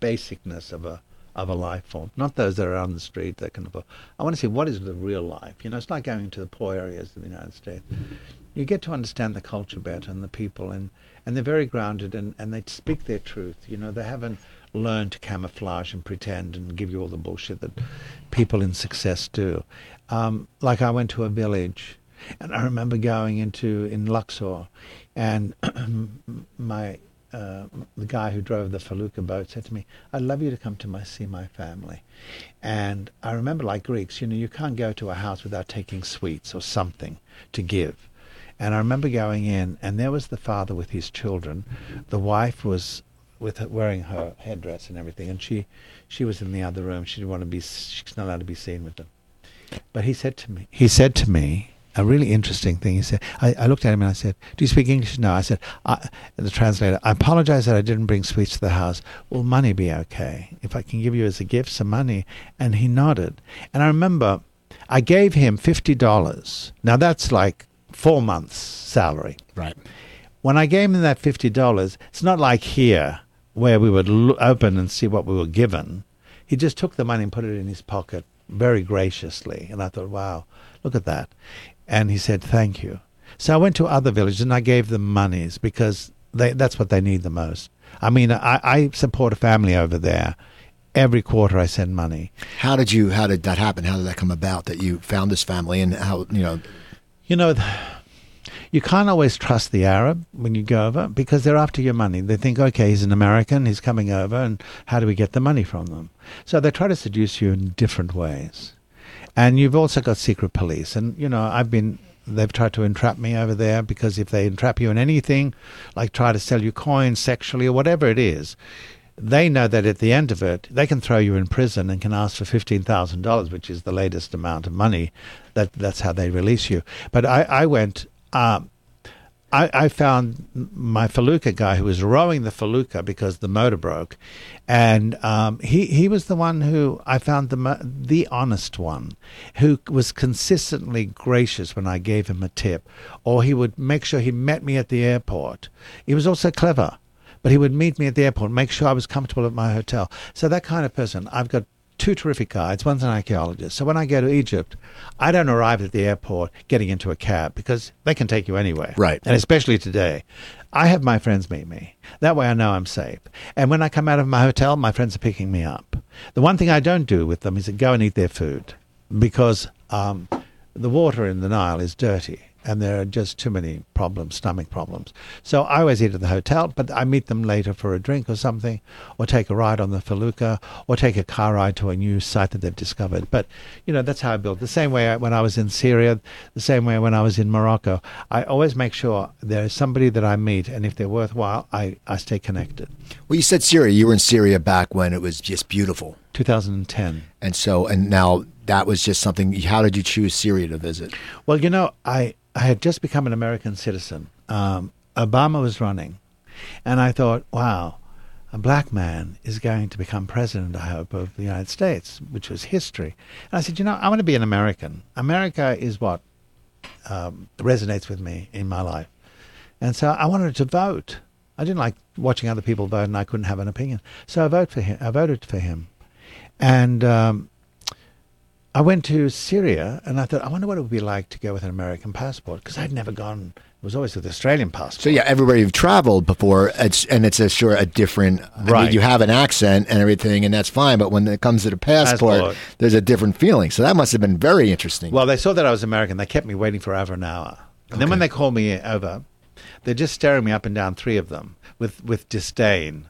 basicness of a of a life form, not those that are on the street that can afford. I want to see what is the real life. You know, it's like going to the poor areas of the United States. You get to understand the culture better and the people, and, and they're very grounded and, and they speak their truth. You know, they haven't learned to camouflage and pretend and give you all the bullshit that people in success do. Um, like I went to a village, and I remember going into in Luxor, and <clears throat> my uh, the guy who drove the felucca boat said to me, "I'd love you to come to my see my family." And I remember, like Greeks, you know, you can't go to a house without taking sweets or something to give. And I remember going in, and there was the father with his children. The wife was with her, wearing her headdress and everything, and she she was in the other room. She didn't want to be. She's not allowed to be seen with them. But he said to me, he said to me a really interesting thing. He said, I, I looked at him and I said, "Do you speak English?" No. I said, I, the translator, I apologize that I didn't bring sweets to the house. Will money be okay if I can give you as a gift some money? And he nodded. And I remember, I gave him fifty dollars. Now that's like four months' salary. right. When I gave him that fifty dollars, it's not like here where we would l- open and see what we were given. He just took the money and put it in his pocket very graciously, and I thought, "Wow, look at that!" And he said, "Thank you." So I went to other villages and I gave them monies because they, that's what they need the most. I mean, I, I support a family over there. Every quarter, I send money. How did you? How did that happen? How did that come about? That you found this family and how you know? You know, you can't always trust the Arab when you go over because they're after your money. They think, okay, he's an American, he's coming over, and how do we get the money from them? So they try to seduce you in different ways. And you've also got secret police. And, you know, I've been, they've tried to entrap me over there because if they entrap you in anything, like try to sell you coins sexually or whatever it is, they know that at the end of it, they can throw you in prison and can ask for fifteen thousand dollars, which is the latest amount of money. That that's how they release you. But I, I went. Um, I, I found my felucca guy who was rowing the felucca because the motor broke, and um, he he was the one who I found the the honest one, who was consistently gracious when I gave him a tip, or he would make sure he met me at the airport. He was also clever, but he would meet me at the airport, make sure I was comfortable at my hotel. So that kind of person, I've got two terrific guides. One's an archaeologist. So when I go to Egypt, I don't arrive at the airport getting into a cab because they can take you anywhere. Right. And especially today. I have my friends meet me. That way I know I'm safe. And when I come out of my hotel, my friends are picking me up. The one thing I don't do with them is to go and eat their food because um, the water in the Nile is dirty and there are just too many problems, stomach problems. So I always eat at the hotel, but I meet them later for a drink or something, or take a ride on the Felucca, or take a car ride to a new site that they've discovered. But, you know, that's how I build. The same way when I was in Syria, the same way when I was in Morocco. I always make sure there is somebody that I meet, and if they're worthwhile, I, I stay connected. Well, you said Syria. You were in Syria back when it was just beautiful. 2010. And so, and now that was just something. How did you choose Syria to visit? Well, you know, I I had just become an American citizen. Um, Obama was running, and I thought, wow, a black man is going to become president, I hope, of the United States, which was history. And I said, you know, I want to be an American. America is what um, resonates with me in my life. And so I wanted to vote. I didn't like watching other people vote, and I couldn't have an opinion. So I voted for him. I voted for him, and um, I went to Syria and I thought, I wonder what it would be like to go with an American passport because I'd never gone. It was always with Australian passport. So yeah, everywhere you've traveled before, it's and it's a sure a different. I Right. mean, you have an accent and everything, and that's fine. But when it comes to the passport, Passport. there's a different feeling. So that must have been very interesting. Well, they saw that I was American. They kept me waiting for over an hour. And then when they called me over, they're just staring me up and down, three of them, with, with disdain.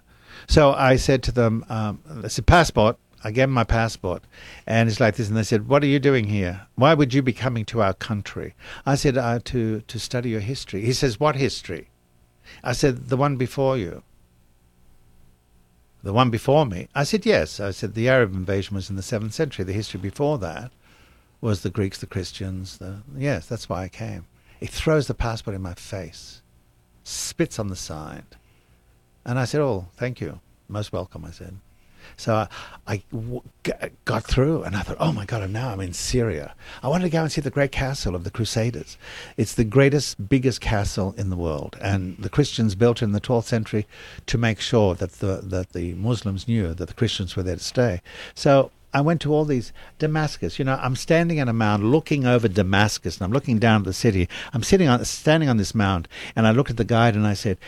So I said to them, um, I said, passport. I gave them my passport. And it's like this. And they said, What are you doing here? Why would you be coming to our country? I said, uh, to, to study your history. He says, What history? I said, The one before you. The one before me? I said, Yes. I said, The Arab invasion was in the 7th century. The history before that was the Greeks, the Christians. The, yes, that's why I came. He throws the passport in my face, spits on the side. And I said, Oh, thank you. Most welcome, I said. So I, got through and I thought, oh my God, and now I'm in Syria. I wanted to go and see the great castle of the Crusaders. It's the greatest, biggest castle in the world. And the Christians built it in the 12th century to make sure that the, that the Muslims knew that the Christians were there to stay. So I went to all these Damascus. You know, I'm standing on a mound looking over Damascus, and I'm looking down at the city. I'm sitting on, standing on this mound, and I looked at the guide and I said,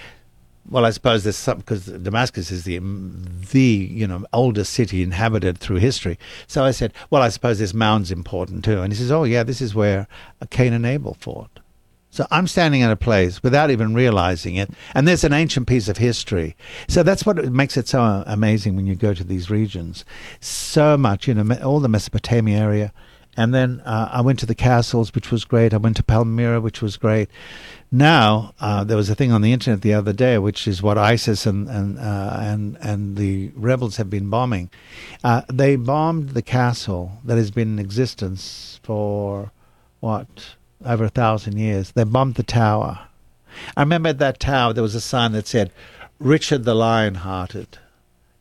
"Well, I suppose there's some because Damascus is the the you know oldest city inhabited through history." So I said, "Well, I suppose this mound's important too." And he says, "Oh yeah, this is where Cain and Abel fought." So I'm standing in a place without even realizing it, and there's an ancient piece of history. So that's what makes it so amazing when you go to these regions. So much, you know, all the Mesopotamia area, and then uh, I went to the castles, which was great. I went to Palmyra, which was great. Now uh, there was a thing on the internet the other day, which is what ISIS and and uh, and and the rebels have been bombing. Uh, they bombed the castle that has been in existence for what over a thousand years. They bombed the tower. I remember at that tower there was a sign that said Richard the Lion-Hearted.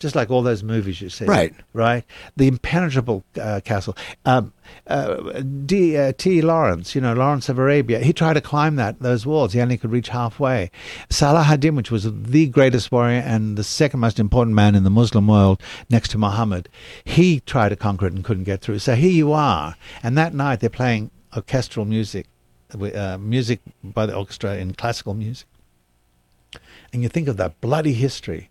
Just like all those movies you see, Right. Right. The impenetrable uh, castle. Um, uh, D, uh, T. Lawrence, you know, Lawrence of Arabia. He tried to climb that those walls. He only could reach halfway. Salah ad-Din, which was the greatest warrior and the second most important man in the Muslim world, next to Muhammad, he tried to conquer it and couldn't get through. So here you are, and that night they're playing orchestral music, uh, music by the orchestra in classical music, and you think of that bloody history.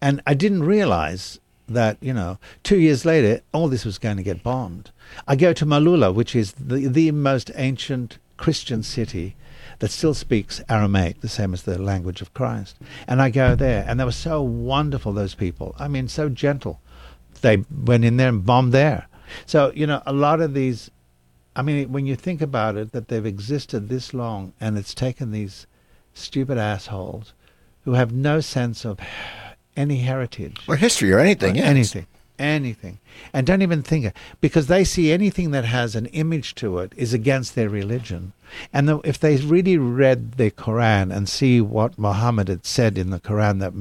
And I didn't realize that, you know, two years later, all this was going to get bombed. I go to Malula, which is the, the most ancient Christian city that still speaks Aramaic, the same as the language of Christ. And I go there, and they were so wonderful, those people. I mean, so gentle. They went in there and bombed there. So, you know, a lot of these, I mean, when you think about it, that they've existed this long, and it's taken these stupid assholes who have no sense of any heritage or history or anything. or yes. anything, anything, and don't even think it because they see anything that has an image to it is against their religion. And the, if they really read the Quran and see what Muhammad had said in the Quran, that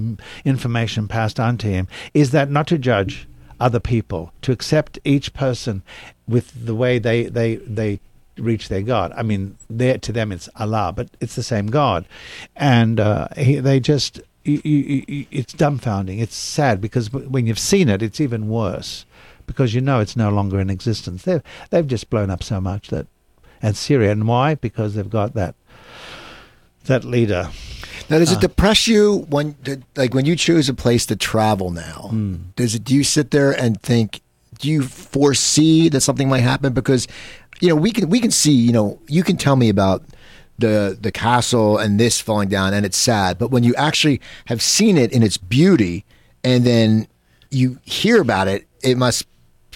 information passed on to him, is that not to judge other people, to accept each person with the way they they they reach their God. I mean, there to them it's Allah, but it's the same God, and uh, he, they just y- y- y- it's dumbfounding. It's sad because when you've seen it, it's even worse because you know it's no longer in existence. They've they've just blown up so much that, and Syria, and why? Because they've got that that leader. Now, does Uh. it depress you when, like, when you choose a place to travel now? Hmm. Does it? Do you sit there and think? Do you foresee that something might happen? Because, you know, we can we can see. You know, you can tell me about the the castle and this falling down, and it's sad. But when you actually have seen it in its beauty, and then you hear about it, it must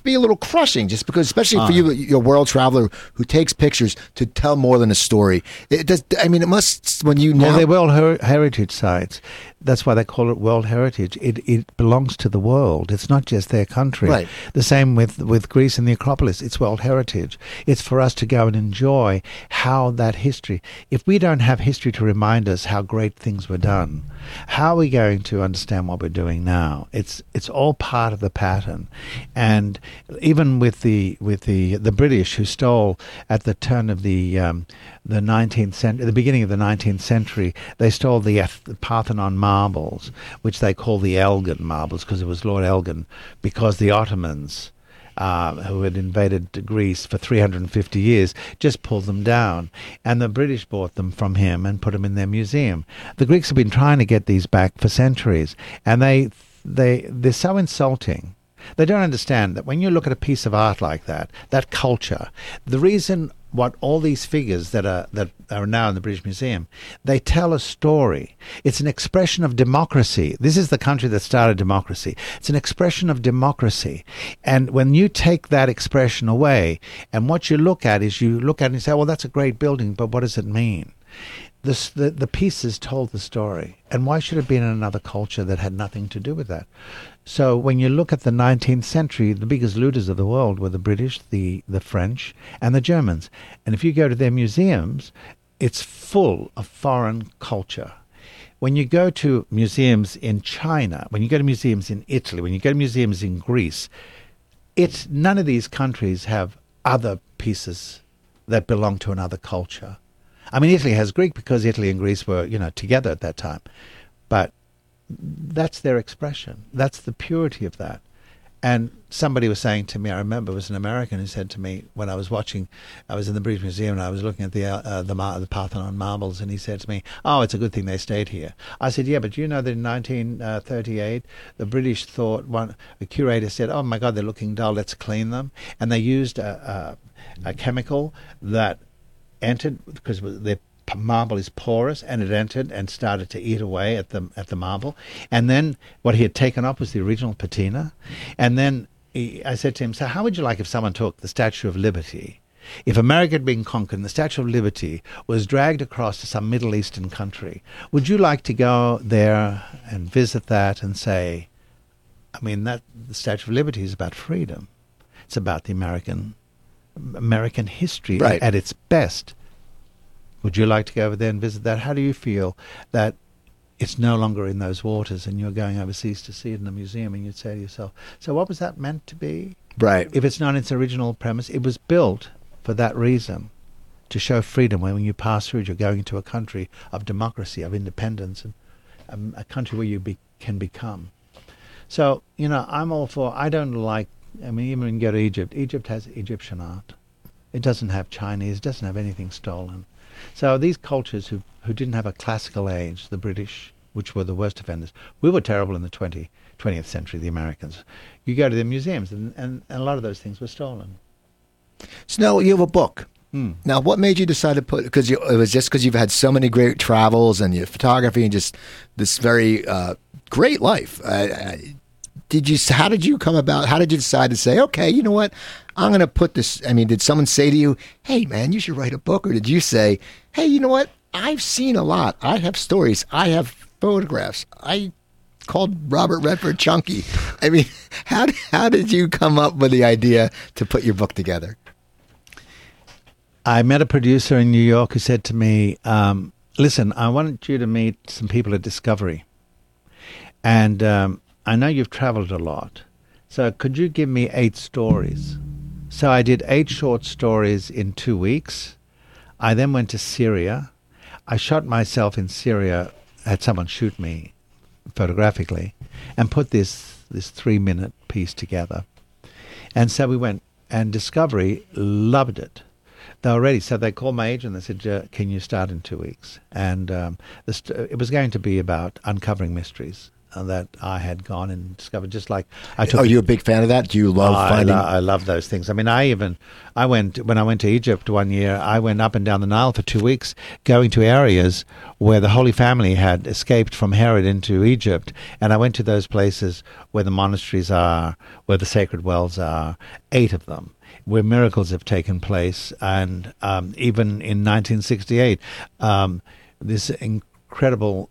be a little crushing just because especially for ah. you you're world traveler who takes pictures to tell more than a story it does i mean it must when you know Well, they're World Her- Heritage sites. That's why they call it World Heritage. It it belongs to the world. It's not just their country. Right. The same with with Greece and the Acropolis. It's World Heritage. It's for us to go and enjoy how that history. If we don't have history to remind us how great things were done, how are we going to understand what we're doing now? It's it's all part of the pattern, and even with the with the the British who stole at the turn of the um, the 19th century, the beginning of the 19th century, they stole the, the Parthenon marbles, which they call the Elgin marbles because it was Lord Elgin, because the Ottomans. Uh, who had invaded Greece for 350 years, just pulled them down. And the British bought them from him and put them in their museum. The Greeks have been trying to get these back for centuries, and they, they, they're so insulting. They don't understand that when you look at a piece of art like that, that culture, the reason what all these figures that are that are now in the British Museum, they tell a story. It's an expression of democracy. This is the country that started democracy. It's an expression of democracy. And when you take that expression away, and what you look at is you look at it and say, well, that's a great building, but what does it mean? The, the pieces told the story. And why should it be in another culture that had nothing to do with that? So when you look at the 19th century, the biggest looters of the world were the British, the, the French, and the Germans. And if you go to their museums, it's full of foreign culture. When you go to museums in China, when you go to museums in Italy, when you go to museums in Greece, it's none of these countries have other pieces that belong to another culture. I mean, Italy has Greek because Italy and Greece were, you know, together at that time. But that's their expression. That's the purity of that. And somebody was saying to me, I remember it was an American who said to me when I was watching, I was in the British Museum and I was looking at the uh, the, Mar- the Parthenon marbles, and he said to me, "Oh, it's a good thing they stayed here." I said, "Yeah, but do you know that in 1938 the British thought one a curator said, "Oh my God, they're looking dull. Let's clean them," and they used a, a, a chemical that entered because the p- marble is porous and it entered and started to eat away at the at the marble and then what he had taken up was the original patina and then he, I said to him so how would you like if someone took the Statue of Liberty if America had been conquered and the Statue of Liberty was dragged across to some Middle Eastern country would you like to go there and visit that and say I mean that the Statue of Liberty is about freedom it's about the American American history Right. at its best. Would you like to go over there and visit that? How do you feel that it's no longer in those waters and you're going overseas to see it in a museum and you'd say to yourself, so what was that meant to be? right If it's not its original premise, it was built for that reason. To show freedom when you pass through, it, you're going into a country of democracy, of independence, and um, a country where you be, can become. So, you know, I'm all for, I don't like, I mean, even when you go to Egypt, Egypt has Egyptian art. It doesn't have Chinese, it doesn't have anything stolen. So these cultures who, who didn't have a classical age, the British, which were the worst offenders, we were terrible in the 20, 20th century, the Americans. You go to the museums, and, and, and a lot of those things were stolen. so now you have a book Hmm. now what made you decide to put because it was just because you've had so many great travels and your photography and just this very uh, great life uh, uh, did you how did you come about how did you decide to say okay you know what i'm going to put this i mean did someone say to you hey man you should write a book or did you say hey you know what i've seen a lot i have stories i have photographs i called Robert Redford Chunky. I mean, <laughs> how how did you come up with the idea to put your book together? I met a producer in New York who said to me, um, "Listen, I want you to meet some people at Discovery, and um, I know you've traveled a lot, so could you give me eight stories?" So I did eight short stories in two weeks. I then went to Syria. I shot myself in Syria, had someone shoot me photographically, and put this this three minute piece together. And so we went, and Discovery loved it they were ready. So they called my agent. They said, "Can you start in two weeks?" And um, st- it was going to be about uncovering mysteries that I had gone and discovered. Just like I took. Are you a big fan of that? Do you love I, finding? lo- I love those things. I mean, I even I went when I went to Egypt one year. I went up and down the Nile for two weeks, going to areas where the Holy Family had escaped from Herod into Egypt, and I went to those places where the monasteries are, where the sacred wells are, eight of them where miracles have taken place. And um, even in 1968, um, this incredible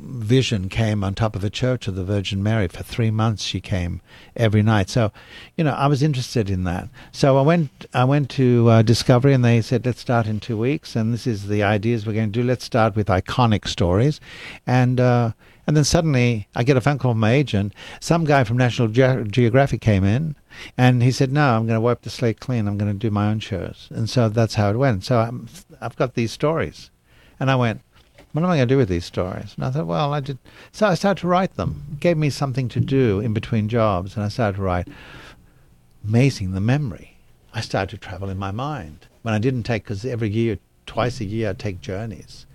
vision came on top of a church of the Virgin Mary. For three months, she came every night. So, you know, I was interested in that. So I went, I went to uh, Discovery, and they said, "Let's start in two weeks." And this is the ideas we're going to do. Let's start with iconic stories, and uh, and then suddenly I get a phone call from my agent. Some guy from National Ge- Geographic came in, and he said, "No, I'm going to wipe the slate clean. I'm going to do my own shows." And so that's how it went. So I'm, I've got these stories, and I went what am I going to do with these stories? And I thought, well, I did. So I started to write them. It gave me something to do in between jobs, and I started to write. Amazing the memory. I started to travel in my mind when I didn't take because every year, twice a year, I'd take journeys.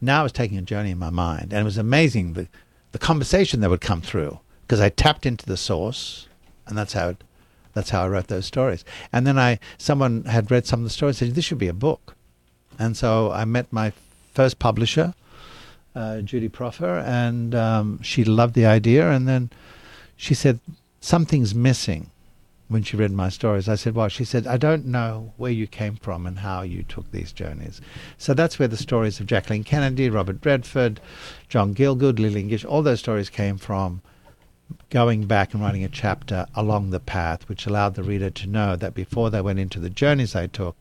Now I was taking a journey in my mind, and it was amazing the the conversation that would come through because I tapped into the source, and that's how it, that's how I wrote those stories. And then I someone had read some of the stories, and said this should be a book, and so I met my first publisher, uh, Judy Proffer, and um, she loved the idea. And then she said, Something's missing when she read my stories. I said, Well, she said, I don't know where you came from and how you took these journeys. So that's where the stories of Jacqueline Kennedy, Robert Redford, John Gielgud, Lillian Gish, all those stories came from going back and writing a chapter along the path, which allowed the reader to know that before they went into the journeys they took,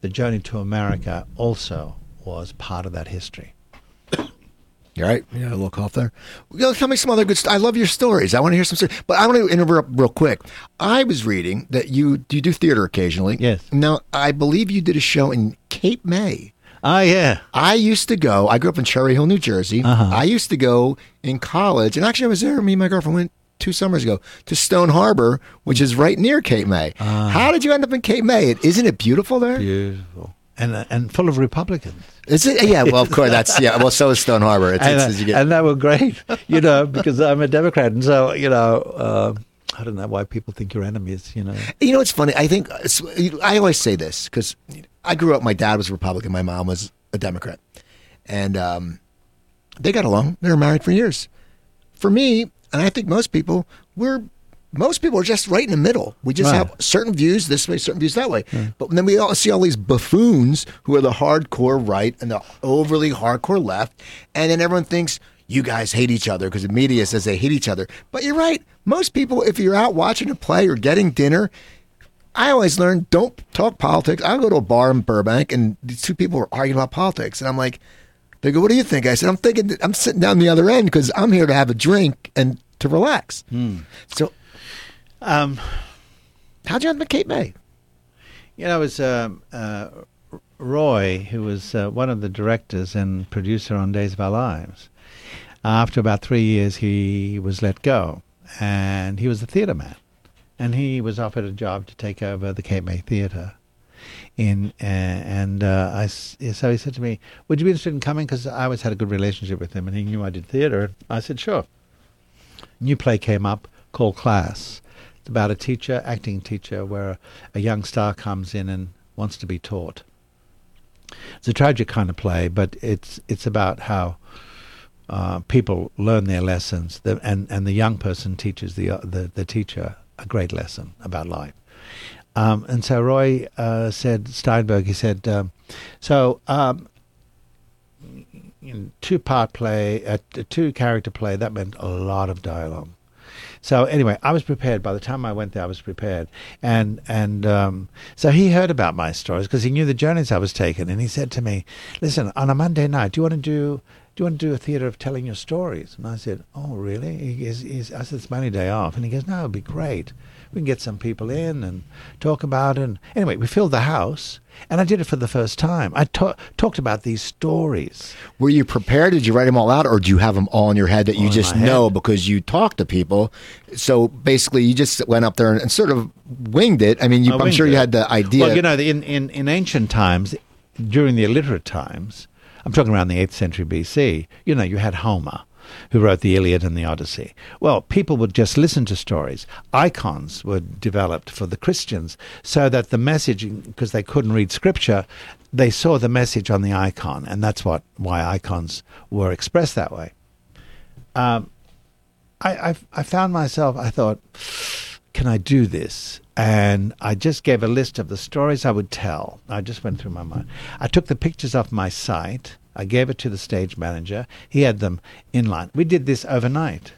the journey to America also was part of that history. <coughs> You're. Yeah, a little cough there. Tell me some other good. St- I love your stories. I want to hear some stories. But I want to interrupt real quick. I was reading that you you do theater occasionally. Yes. Now I believe you did a show in Cape May. Ah, yeah. I used to go. I grew up in Cherry Hill, New Jersey. Uh-huh. I used to go in college, and actually, I was there. Me and my girlfriend went two summers ago to Stone Harbor, which is right near Cape May. How did you end up in Cape May? Isn't it beautiful there? Beautiful. And, uh, and full of Republicans. Is it? Yeah. Well, of course. That's yeah. Well, so is Stone Harbor. It's, and, it's, uh, you get- and they were great, you know, because I'm a Democrat. And so, you know, uh, I don't know why people think you're enemies, you know. You know, it's funny. I think I always say this because I grew up. My dad was a Republican. My mom was a Democrat, and um, they got along. They were married for years. For me, and I think most people, we're most people are just right in the middle. We just Right. have certain views this way, certain views that way. But then we all see all these buffoons who are the hardcore right and the overly hardcore left, and then everyone thinks you guys hate each other because the media says they hate each other. But you're right. Most people, if you're out watching a play or getting dinner, I always learn don't talk politics. I'll go to a bar in Burbank and these two people are arguing about politics, and I'm like, they go, "What do you think?" I said, "I'm thinking, that I'm sitting down the other end because I'm here to have a drink and to relax." Hmm. So, Um, how'd you end up at Cape May? you know, it was um, uh, Roy, who was uh, one of the directors and producer on Days of Our Lives. After about three years, he was let go, and he was a theatre man, and he was offered a job to take over the Cape May Theatre. In uh, and uh, I so he said to me, "Would you be interested in coming?" Because I always had a good relationship with him, and he knew I did theatre. I said, "Sure." New play came up called Class. It's about a teacher, acting teacher, where a young star comes in and wants to be taught. It's a tragic kind of play, but it's it's about how uh, people learn their lessons, the, and and the young person teaches the uh, the the teacher a great lesson about life. Um, and so Roy uh, said Steinberg. He said, um, "So um, two part play, a, a two character play, that meant a lot of dialogue. So anyway, I was prepared. By the time I went there, I was prepared, and and um, so he heard about my stories because he knew the journeys I was taking, and he said to me, "Listen, on a Monday night, do you want to do?" Do you want to do a theatre of telling your stories? And I said, Oh, really? He he's, I said, It's my only day off. And he goes, No, it'd be great. We can get some people in and talk about it. And anyway, we filled the house, and I did it for the first time. I ta- talked about these stories. Were you prepared? Did you write them all out, or do you have them all in your head that you All in just my head. know because you talked to people? So basically, you just went up there and, and sort of winged it. I mean, you, I I'm winged sure you had the idea. Well, you know, in, in, in ancient times, during the illiterate times, I'm talking around the 8th century BC, you know, you had Homer, who wrote the Iliad and the Odyssey. Well, people would just listen to stories. Icons were developed for the Christians so that the message, because they couldn't read scripture, they saw the message on the icon, and that's what why icons were expressed that way. Um, I, I, I found myself, I thought, can I do this? And I just gave a list of the stories I would tell. I just went through my mind. I took the pictures off my site. I gave it to the stage manager. He had them in line. We did this overnight.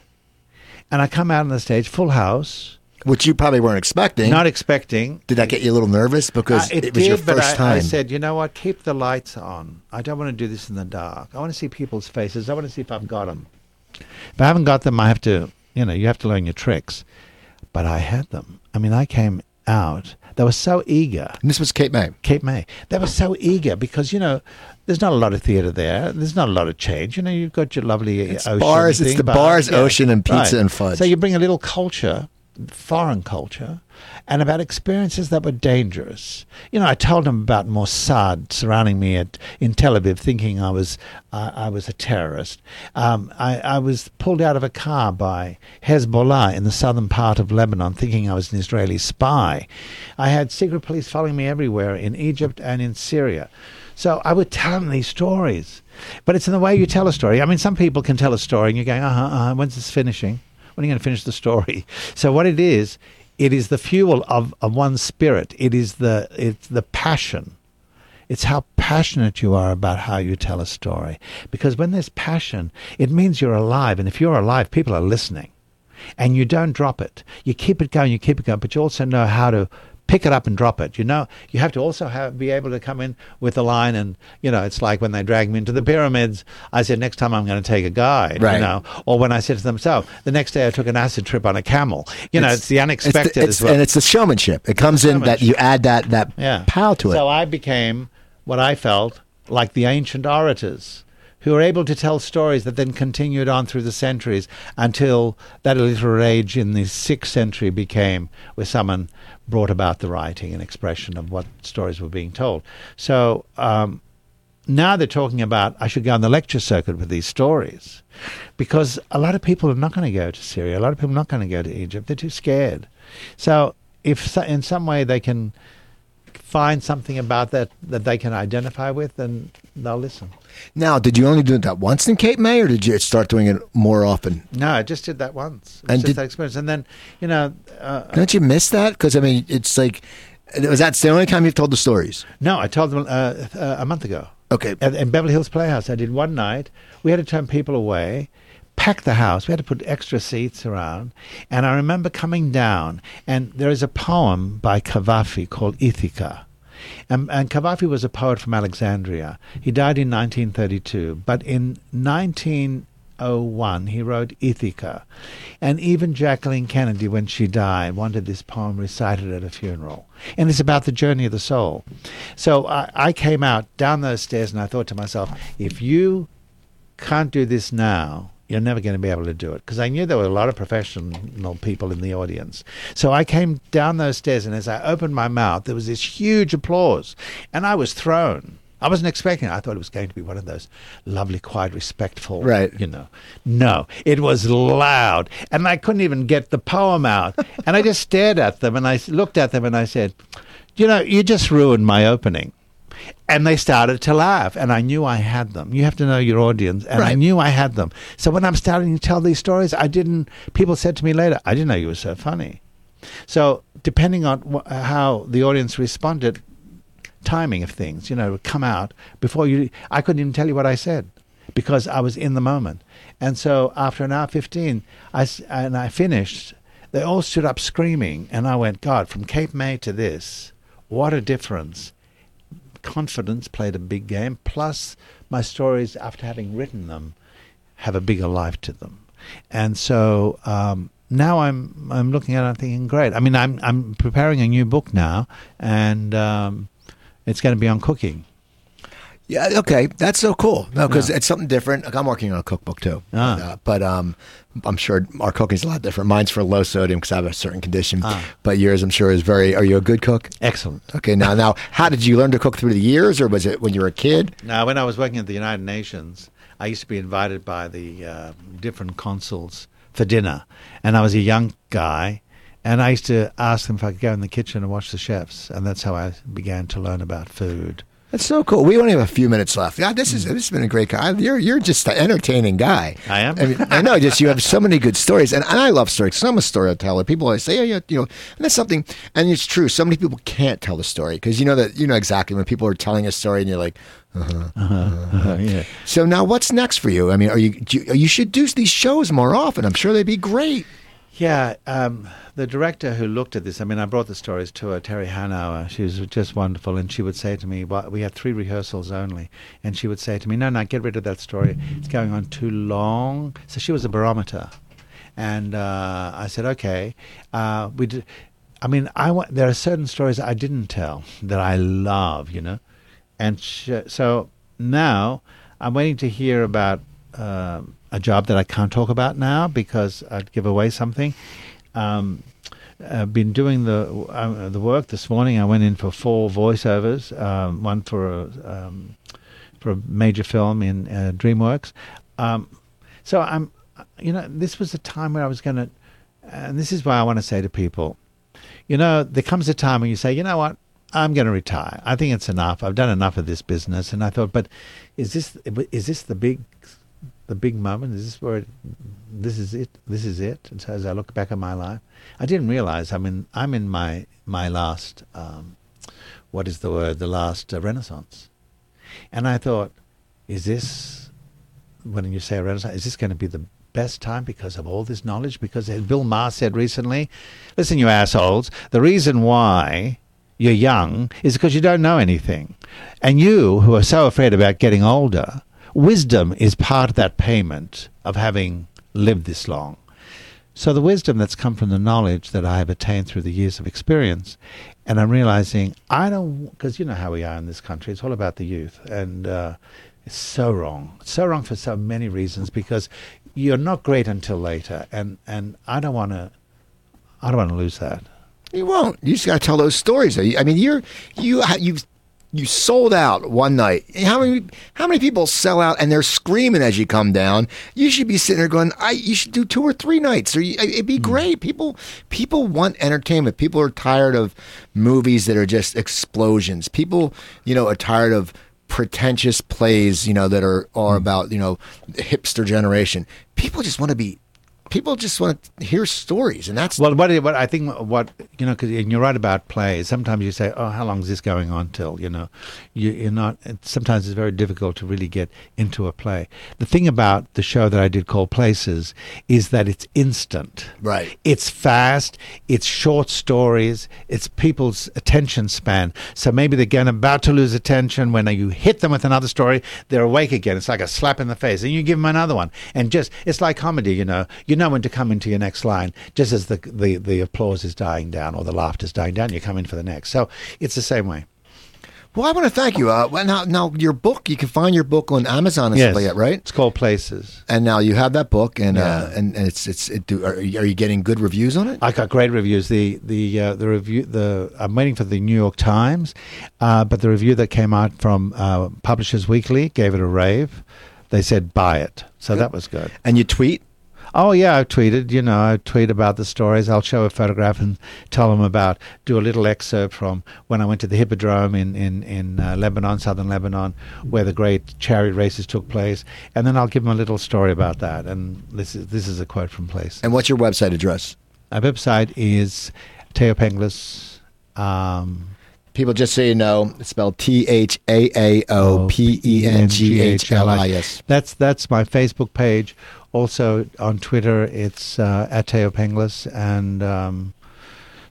And I come out on the stage, full house, which you probably weren't expecting. not expecting. did that get you a little nervous because Uh, it, it, was did, your first I, time? I said, you know what? Keep the lights on. I don't want to do this in the dark. I want to see people's faces. I want to see if I've got them. If I haven't got them, I have to, you know, you have to learn your tricks. But I had them. I mean, I came out. They were so eager. and this was Cape May. Cape May. They were so eager because you know there's not a lot of theatre there. There's not a lot of change. You know, you've got your lovely It's ocean. bars, it's the bars, ocean, and pizza and fudge. So you bring a little culture, foreign culture, and about experiences that were dangerous. You know, I told them about Mossad surrounding me at in Tel Aviv, thinking I was uh, I was a terrorist. Um, I, I was pulled out of a car by Hezbollah in the southern part of Lebanon, thinking I was an Israeli spy. I had secret police following me everywhere in Egypt and in Syria. So I would tell them these stories. But it's in the way you tell a story. I mean, some people can tell a story and you're going, uh huh, uh-huh, when's this finishing? When are you going to finish the story? <laughs> So what it is, it is the fuel of, of one's spirit. It is the it's the passion. It's how passionate you are about how you tell a story. Because when there's passion, it means you're alive. And if you're alive, people are listening. And you don't drop it. You keep it going, you keep it going, but you also know how to pick it up and drop it. You know, you have to also have, be able to come in with a line and, you know, it's like when they drag me into the pyramids, I said, next time I'm going to take a guide, Right. you know, or when I said to them, so the next day I took an acid trip on a camel. You know, it's, the It's unexpected the- it's- as well. and it's the showmanship. It comes in that you add that that Yeah. pow to it. So I became what I felt like the ancient orators who were able to tell stories that then continued on through the centuries until that illiterate age in the sixth century became where someone brought about the writing and expression of what stories were being told. So um, now they're talking about I should go on the lecture circuit with these stories because a lot of people are not going to go to Syria. A lot of people are not going to go to Egypt. They're too scared. So if so, in some way they can find something about that that they can identify with, then they'll listen. Now, did you only do that once in Cape May, or did you start doing it more often? No, I just did that once. It was And just did- that experience, and then you know, uh, Don't you miss that? Because I mean, it's like, was that the only time you've told the stories? no, I told them uh, uh, a month ago. Okay, at, in Beverly Hills Playhouse. I did one night. We had to turn people away, pack the house. We had to put extra seats around. And I remember coming down, and there is a poem by Cavafy called Ithaca. And, and was a poet from Alexandria. He died in 1932, but in 1901 he wrote Ithaca. And even Jacqueline Kennedy, when she died, wanted this poem recited at a funeral. And it's about the journey of the soul. So I, I came out down those stairs and I thought to myself, if you can't do this now, you're never going to be able to do it. Because I knew there were a lot of professional people in the audience. So I came down those stairs, and as I opened my mouth, there was this huge applause, and I was thrown. I wasn't expecting it. I thought it was going to be one of those lovely, quiet, respectful, Right. You know, no, it was loud, and I couldn't even get the poem out. and I just stared at them, and I looked at them, and I said, "You know, you just ruined my opening." And they started to laugh, and I knew I had them. You have to know your audience, and I knew I had them. So when I'm starting to tell these stories, I didn't. People said to me later, "I didn't know you were so funny." So depending on wh- how the audience responded, timing of things, you know, would come out before you. I couldn't even tell you what I said because I was in the moment. And so after an hour 15, I, and I finished, they all stood up screaming. And I went, God, from Cape May to this, what a difference. Confidence played a big game. Plus, my stories, after having written them, have a bigger life to them. And so um, now I'm I'm looking at it and thinking, great. I mean, I'm I'm preparing a new book now, and um, it's going to be on cooking. Yeah, okay, that's so cool. No, because it's something different. Like, I'm working on a cookbook too, Ah. Uh, but um, I'm sure our cooking's a lot different. Mine's for low sodium because I have a certain condition, Ah. but yours, I'm sure, is very. Are you a good cook? Excellent. Okay, now, now, how did you learn to cook through the years, or was it when you were a kid? Now, when I was working at the United Nations, I used to be invited by the uh, different consuls for dinner, and I was a young guy, and I used to ask them if I could go in the kitchen and watch the chefs, and that's how I began to learn about food. That's so cool. We only have a few minutes left. Yeah, this is hmm. this has been a great. guy. You're you're just an entertaining guy. I am? I mean, I know. Just you have so many good stories, and, and I love stories. 'cause I'm a storyteller. People always say, "Yeah, yeah," you know, and that's something. And it's true. So many people can't tell the story because you know that you know exactly when people are telling a story, and you're like, uh-huh, uh-huh, uh-huh, yeah. "So now, what's next for you?" I mean, are you do you, you should do these shows more often. I'm sure they'd be great. Yeah, um, the director who looked at this, I mean, I brought the stories to her, Terry Hanauer. She was just wonderful. And she would say to me, well, we had three rehearsals only. And she would say to me, no, no, get rid of that story. It's going on too long. So she was a barometer. And uh, I said, okay. Uh, we did, I mean, I wa- there are certain stories I didn't tell that I love, you know. And sh- so now I'm waiting to hear about um a job that I can't talk about now because I'd give away something. Um, I've been doing the uh, the work this morning. I went in for four voiceovers, um, one for a, um, for a major film in uh, DreamWorks. Um, so I'm, you know, this was a time where I was going to, and this is why I want to say to people, you know, there comes a time when you say, you know what, I'm going to retire. I think it's enough. I've done enough of this business. And I thought, but is this is this the big the big moment? Is this where it, this is it? This is it? And so as I look back at my life, I didn't realize I'm in I'm in my my last um, what is the word? The last uh, renaissance. And I thought, is this when you say renaissance? Is this going to be the best time because of all this knowledge? Because as Bill Maher said recently, listen, you assholes, the reason why you're young is because you don't know anything. And you, who are so afraid about getting older, wisdom is part of that payment of having lived this long. So the wisdom that's come from the knowledge that I have attained through the years of experience, and I'm realizing I don't, because you know how we are in this country, it's all about the youth, and uh, it's so wrong. It's so wrong for so many reasons because you're not great until later, and and I don't want to, I don't want to lose that. You won't. You just got to tell those stories. I mean, you're you you you sold out one night. How many how many people sell out and they're screaming as you come down? You should be sitting there going, "I you should do two or three nights, or you, it'd be hmm. great." People people want entertainment. People are tired of movies that are just explosions. People you know are tired of pretentious plays you know that are are hmm. about you know hipster generation. People just want to be. People just want to hear stories, and that's Well, what, what I think what you know, because you're right about plays. Sometimes you say, "Oh, how long is this going on till?" You know, you, you're not. Sometimes it's very difficult to really get into a play. The thing about the show that I did called Places is that it's instant. right. It's fast. It's short stories. It's people's attention span. So maybe they're getting about to lose attention. When you hit them with another story, they're awake again. It's like a slap in the face, and you give them another one. And just it's like comedy. You know, you know when to come into your next line. Just as the the, the applause is dying down or the laughter is dying down, you come in for the next. So it's the same way. Well, I want to thank you. Uh, well, now, now your book, you can find your book on Amazon and stuff like that, right? It's called Places. And now you have that book, and uh, and, and it's it's it, do, are, you- are you getting good reviews on it? I got great reviews. The the uh, the review the I'm waiting for the New York Times, uh, but the review that came out from uh, Publishers Weekly gave it a rave. They said buy it, so that was good. And you tweet. Oh yeah, I've tweeted. You know, I tweet about the stories. I'll show a photograph and tell them about. Do a little excerpt from when I went to the Hippodrome in in in uh, Lebanon, southern Lebanon, where the great chariot races took place, and then I'll give them a little story about that. And this is this is a quote from place. And what's your website address? Our website is Thaao Penghlis. Um, People, just so you know, it's spelled T H A A O P E N G H L I S. That's that's my Facebook page. Also on Twitter, it's uh, at Thaao Penghlis, and um,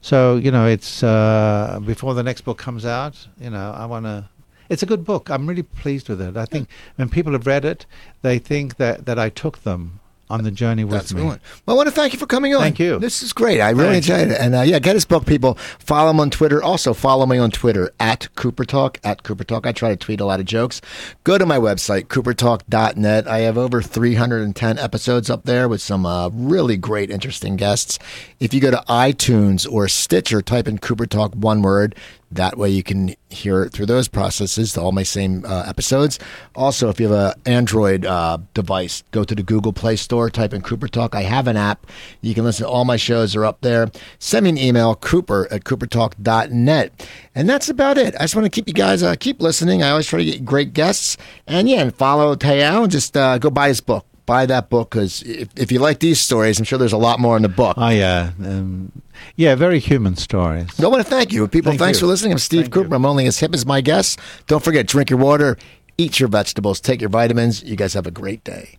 so you know, it's uh, before the next book comes out. You know, I want to. It's a good book. I'm really pleased with it. I think when people have read it, they think that that I took them on the journey with That's me. Well, I want to thank you for coming on. Thank you. This is great. I really Thanks. enjoyed it. And uh, yeah, get his book, people. Follow him on Twitter. Also, follow me on Twitter at Cooper Talk. At Cooper Talk. I try to tweet a lot of jokes. Go to my website, coopertalk.net. I have over 310 episodes up there with some uh, really great, interesting guests. If you go to iTunes or Stitcher, type in Cooper Talk one word. That way you can hear it through those processes, all my same uh, episodes. Also, if you have an Android uh, device, go to the Google Play Store, type in Cooper Talk. I have an app. You can listen to all my shows are up there. Send me an email, cooper at coopertalk.net. And that's about it. I just want to keep you guys, uh, keep listening. I always try to get great guests. And yeah, and follow Thaao and just uh, go buy his book. Buy that book because if, if you like these stories, I'm sure there's a lot more in the book. Oh yeah, um, yeah, very human stories. I want to thank you. People, Thank thanks you. for listening. I'm Steve Thank Cooper. you. I'm only as hip as my guests. Don't forget, drink your water, eat your vegetables, take your vitamins. You guys have a great day.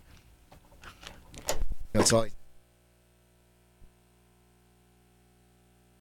That's all.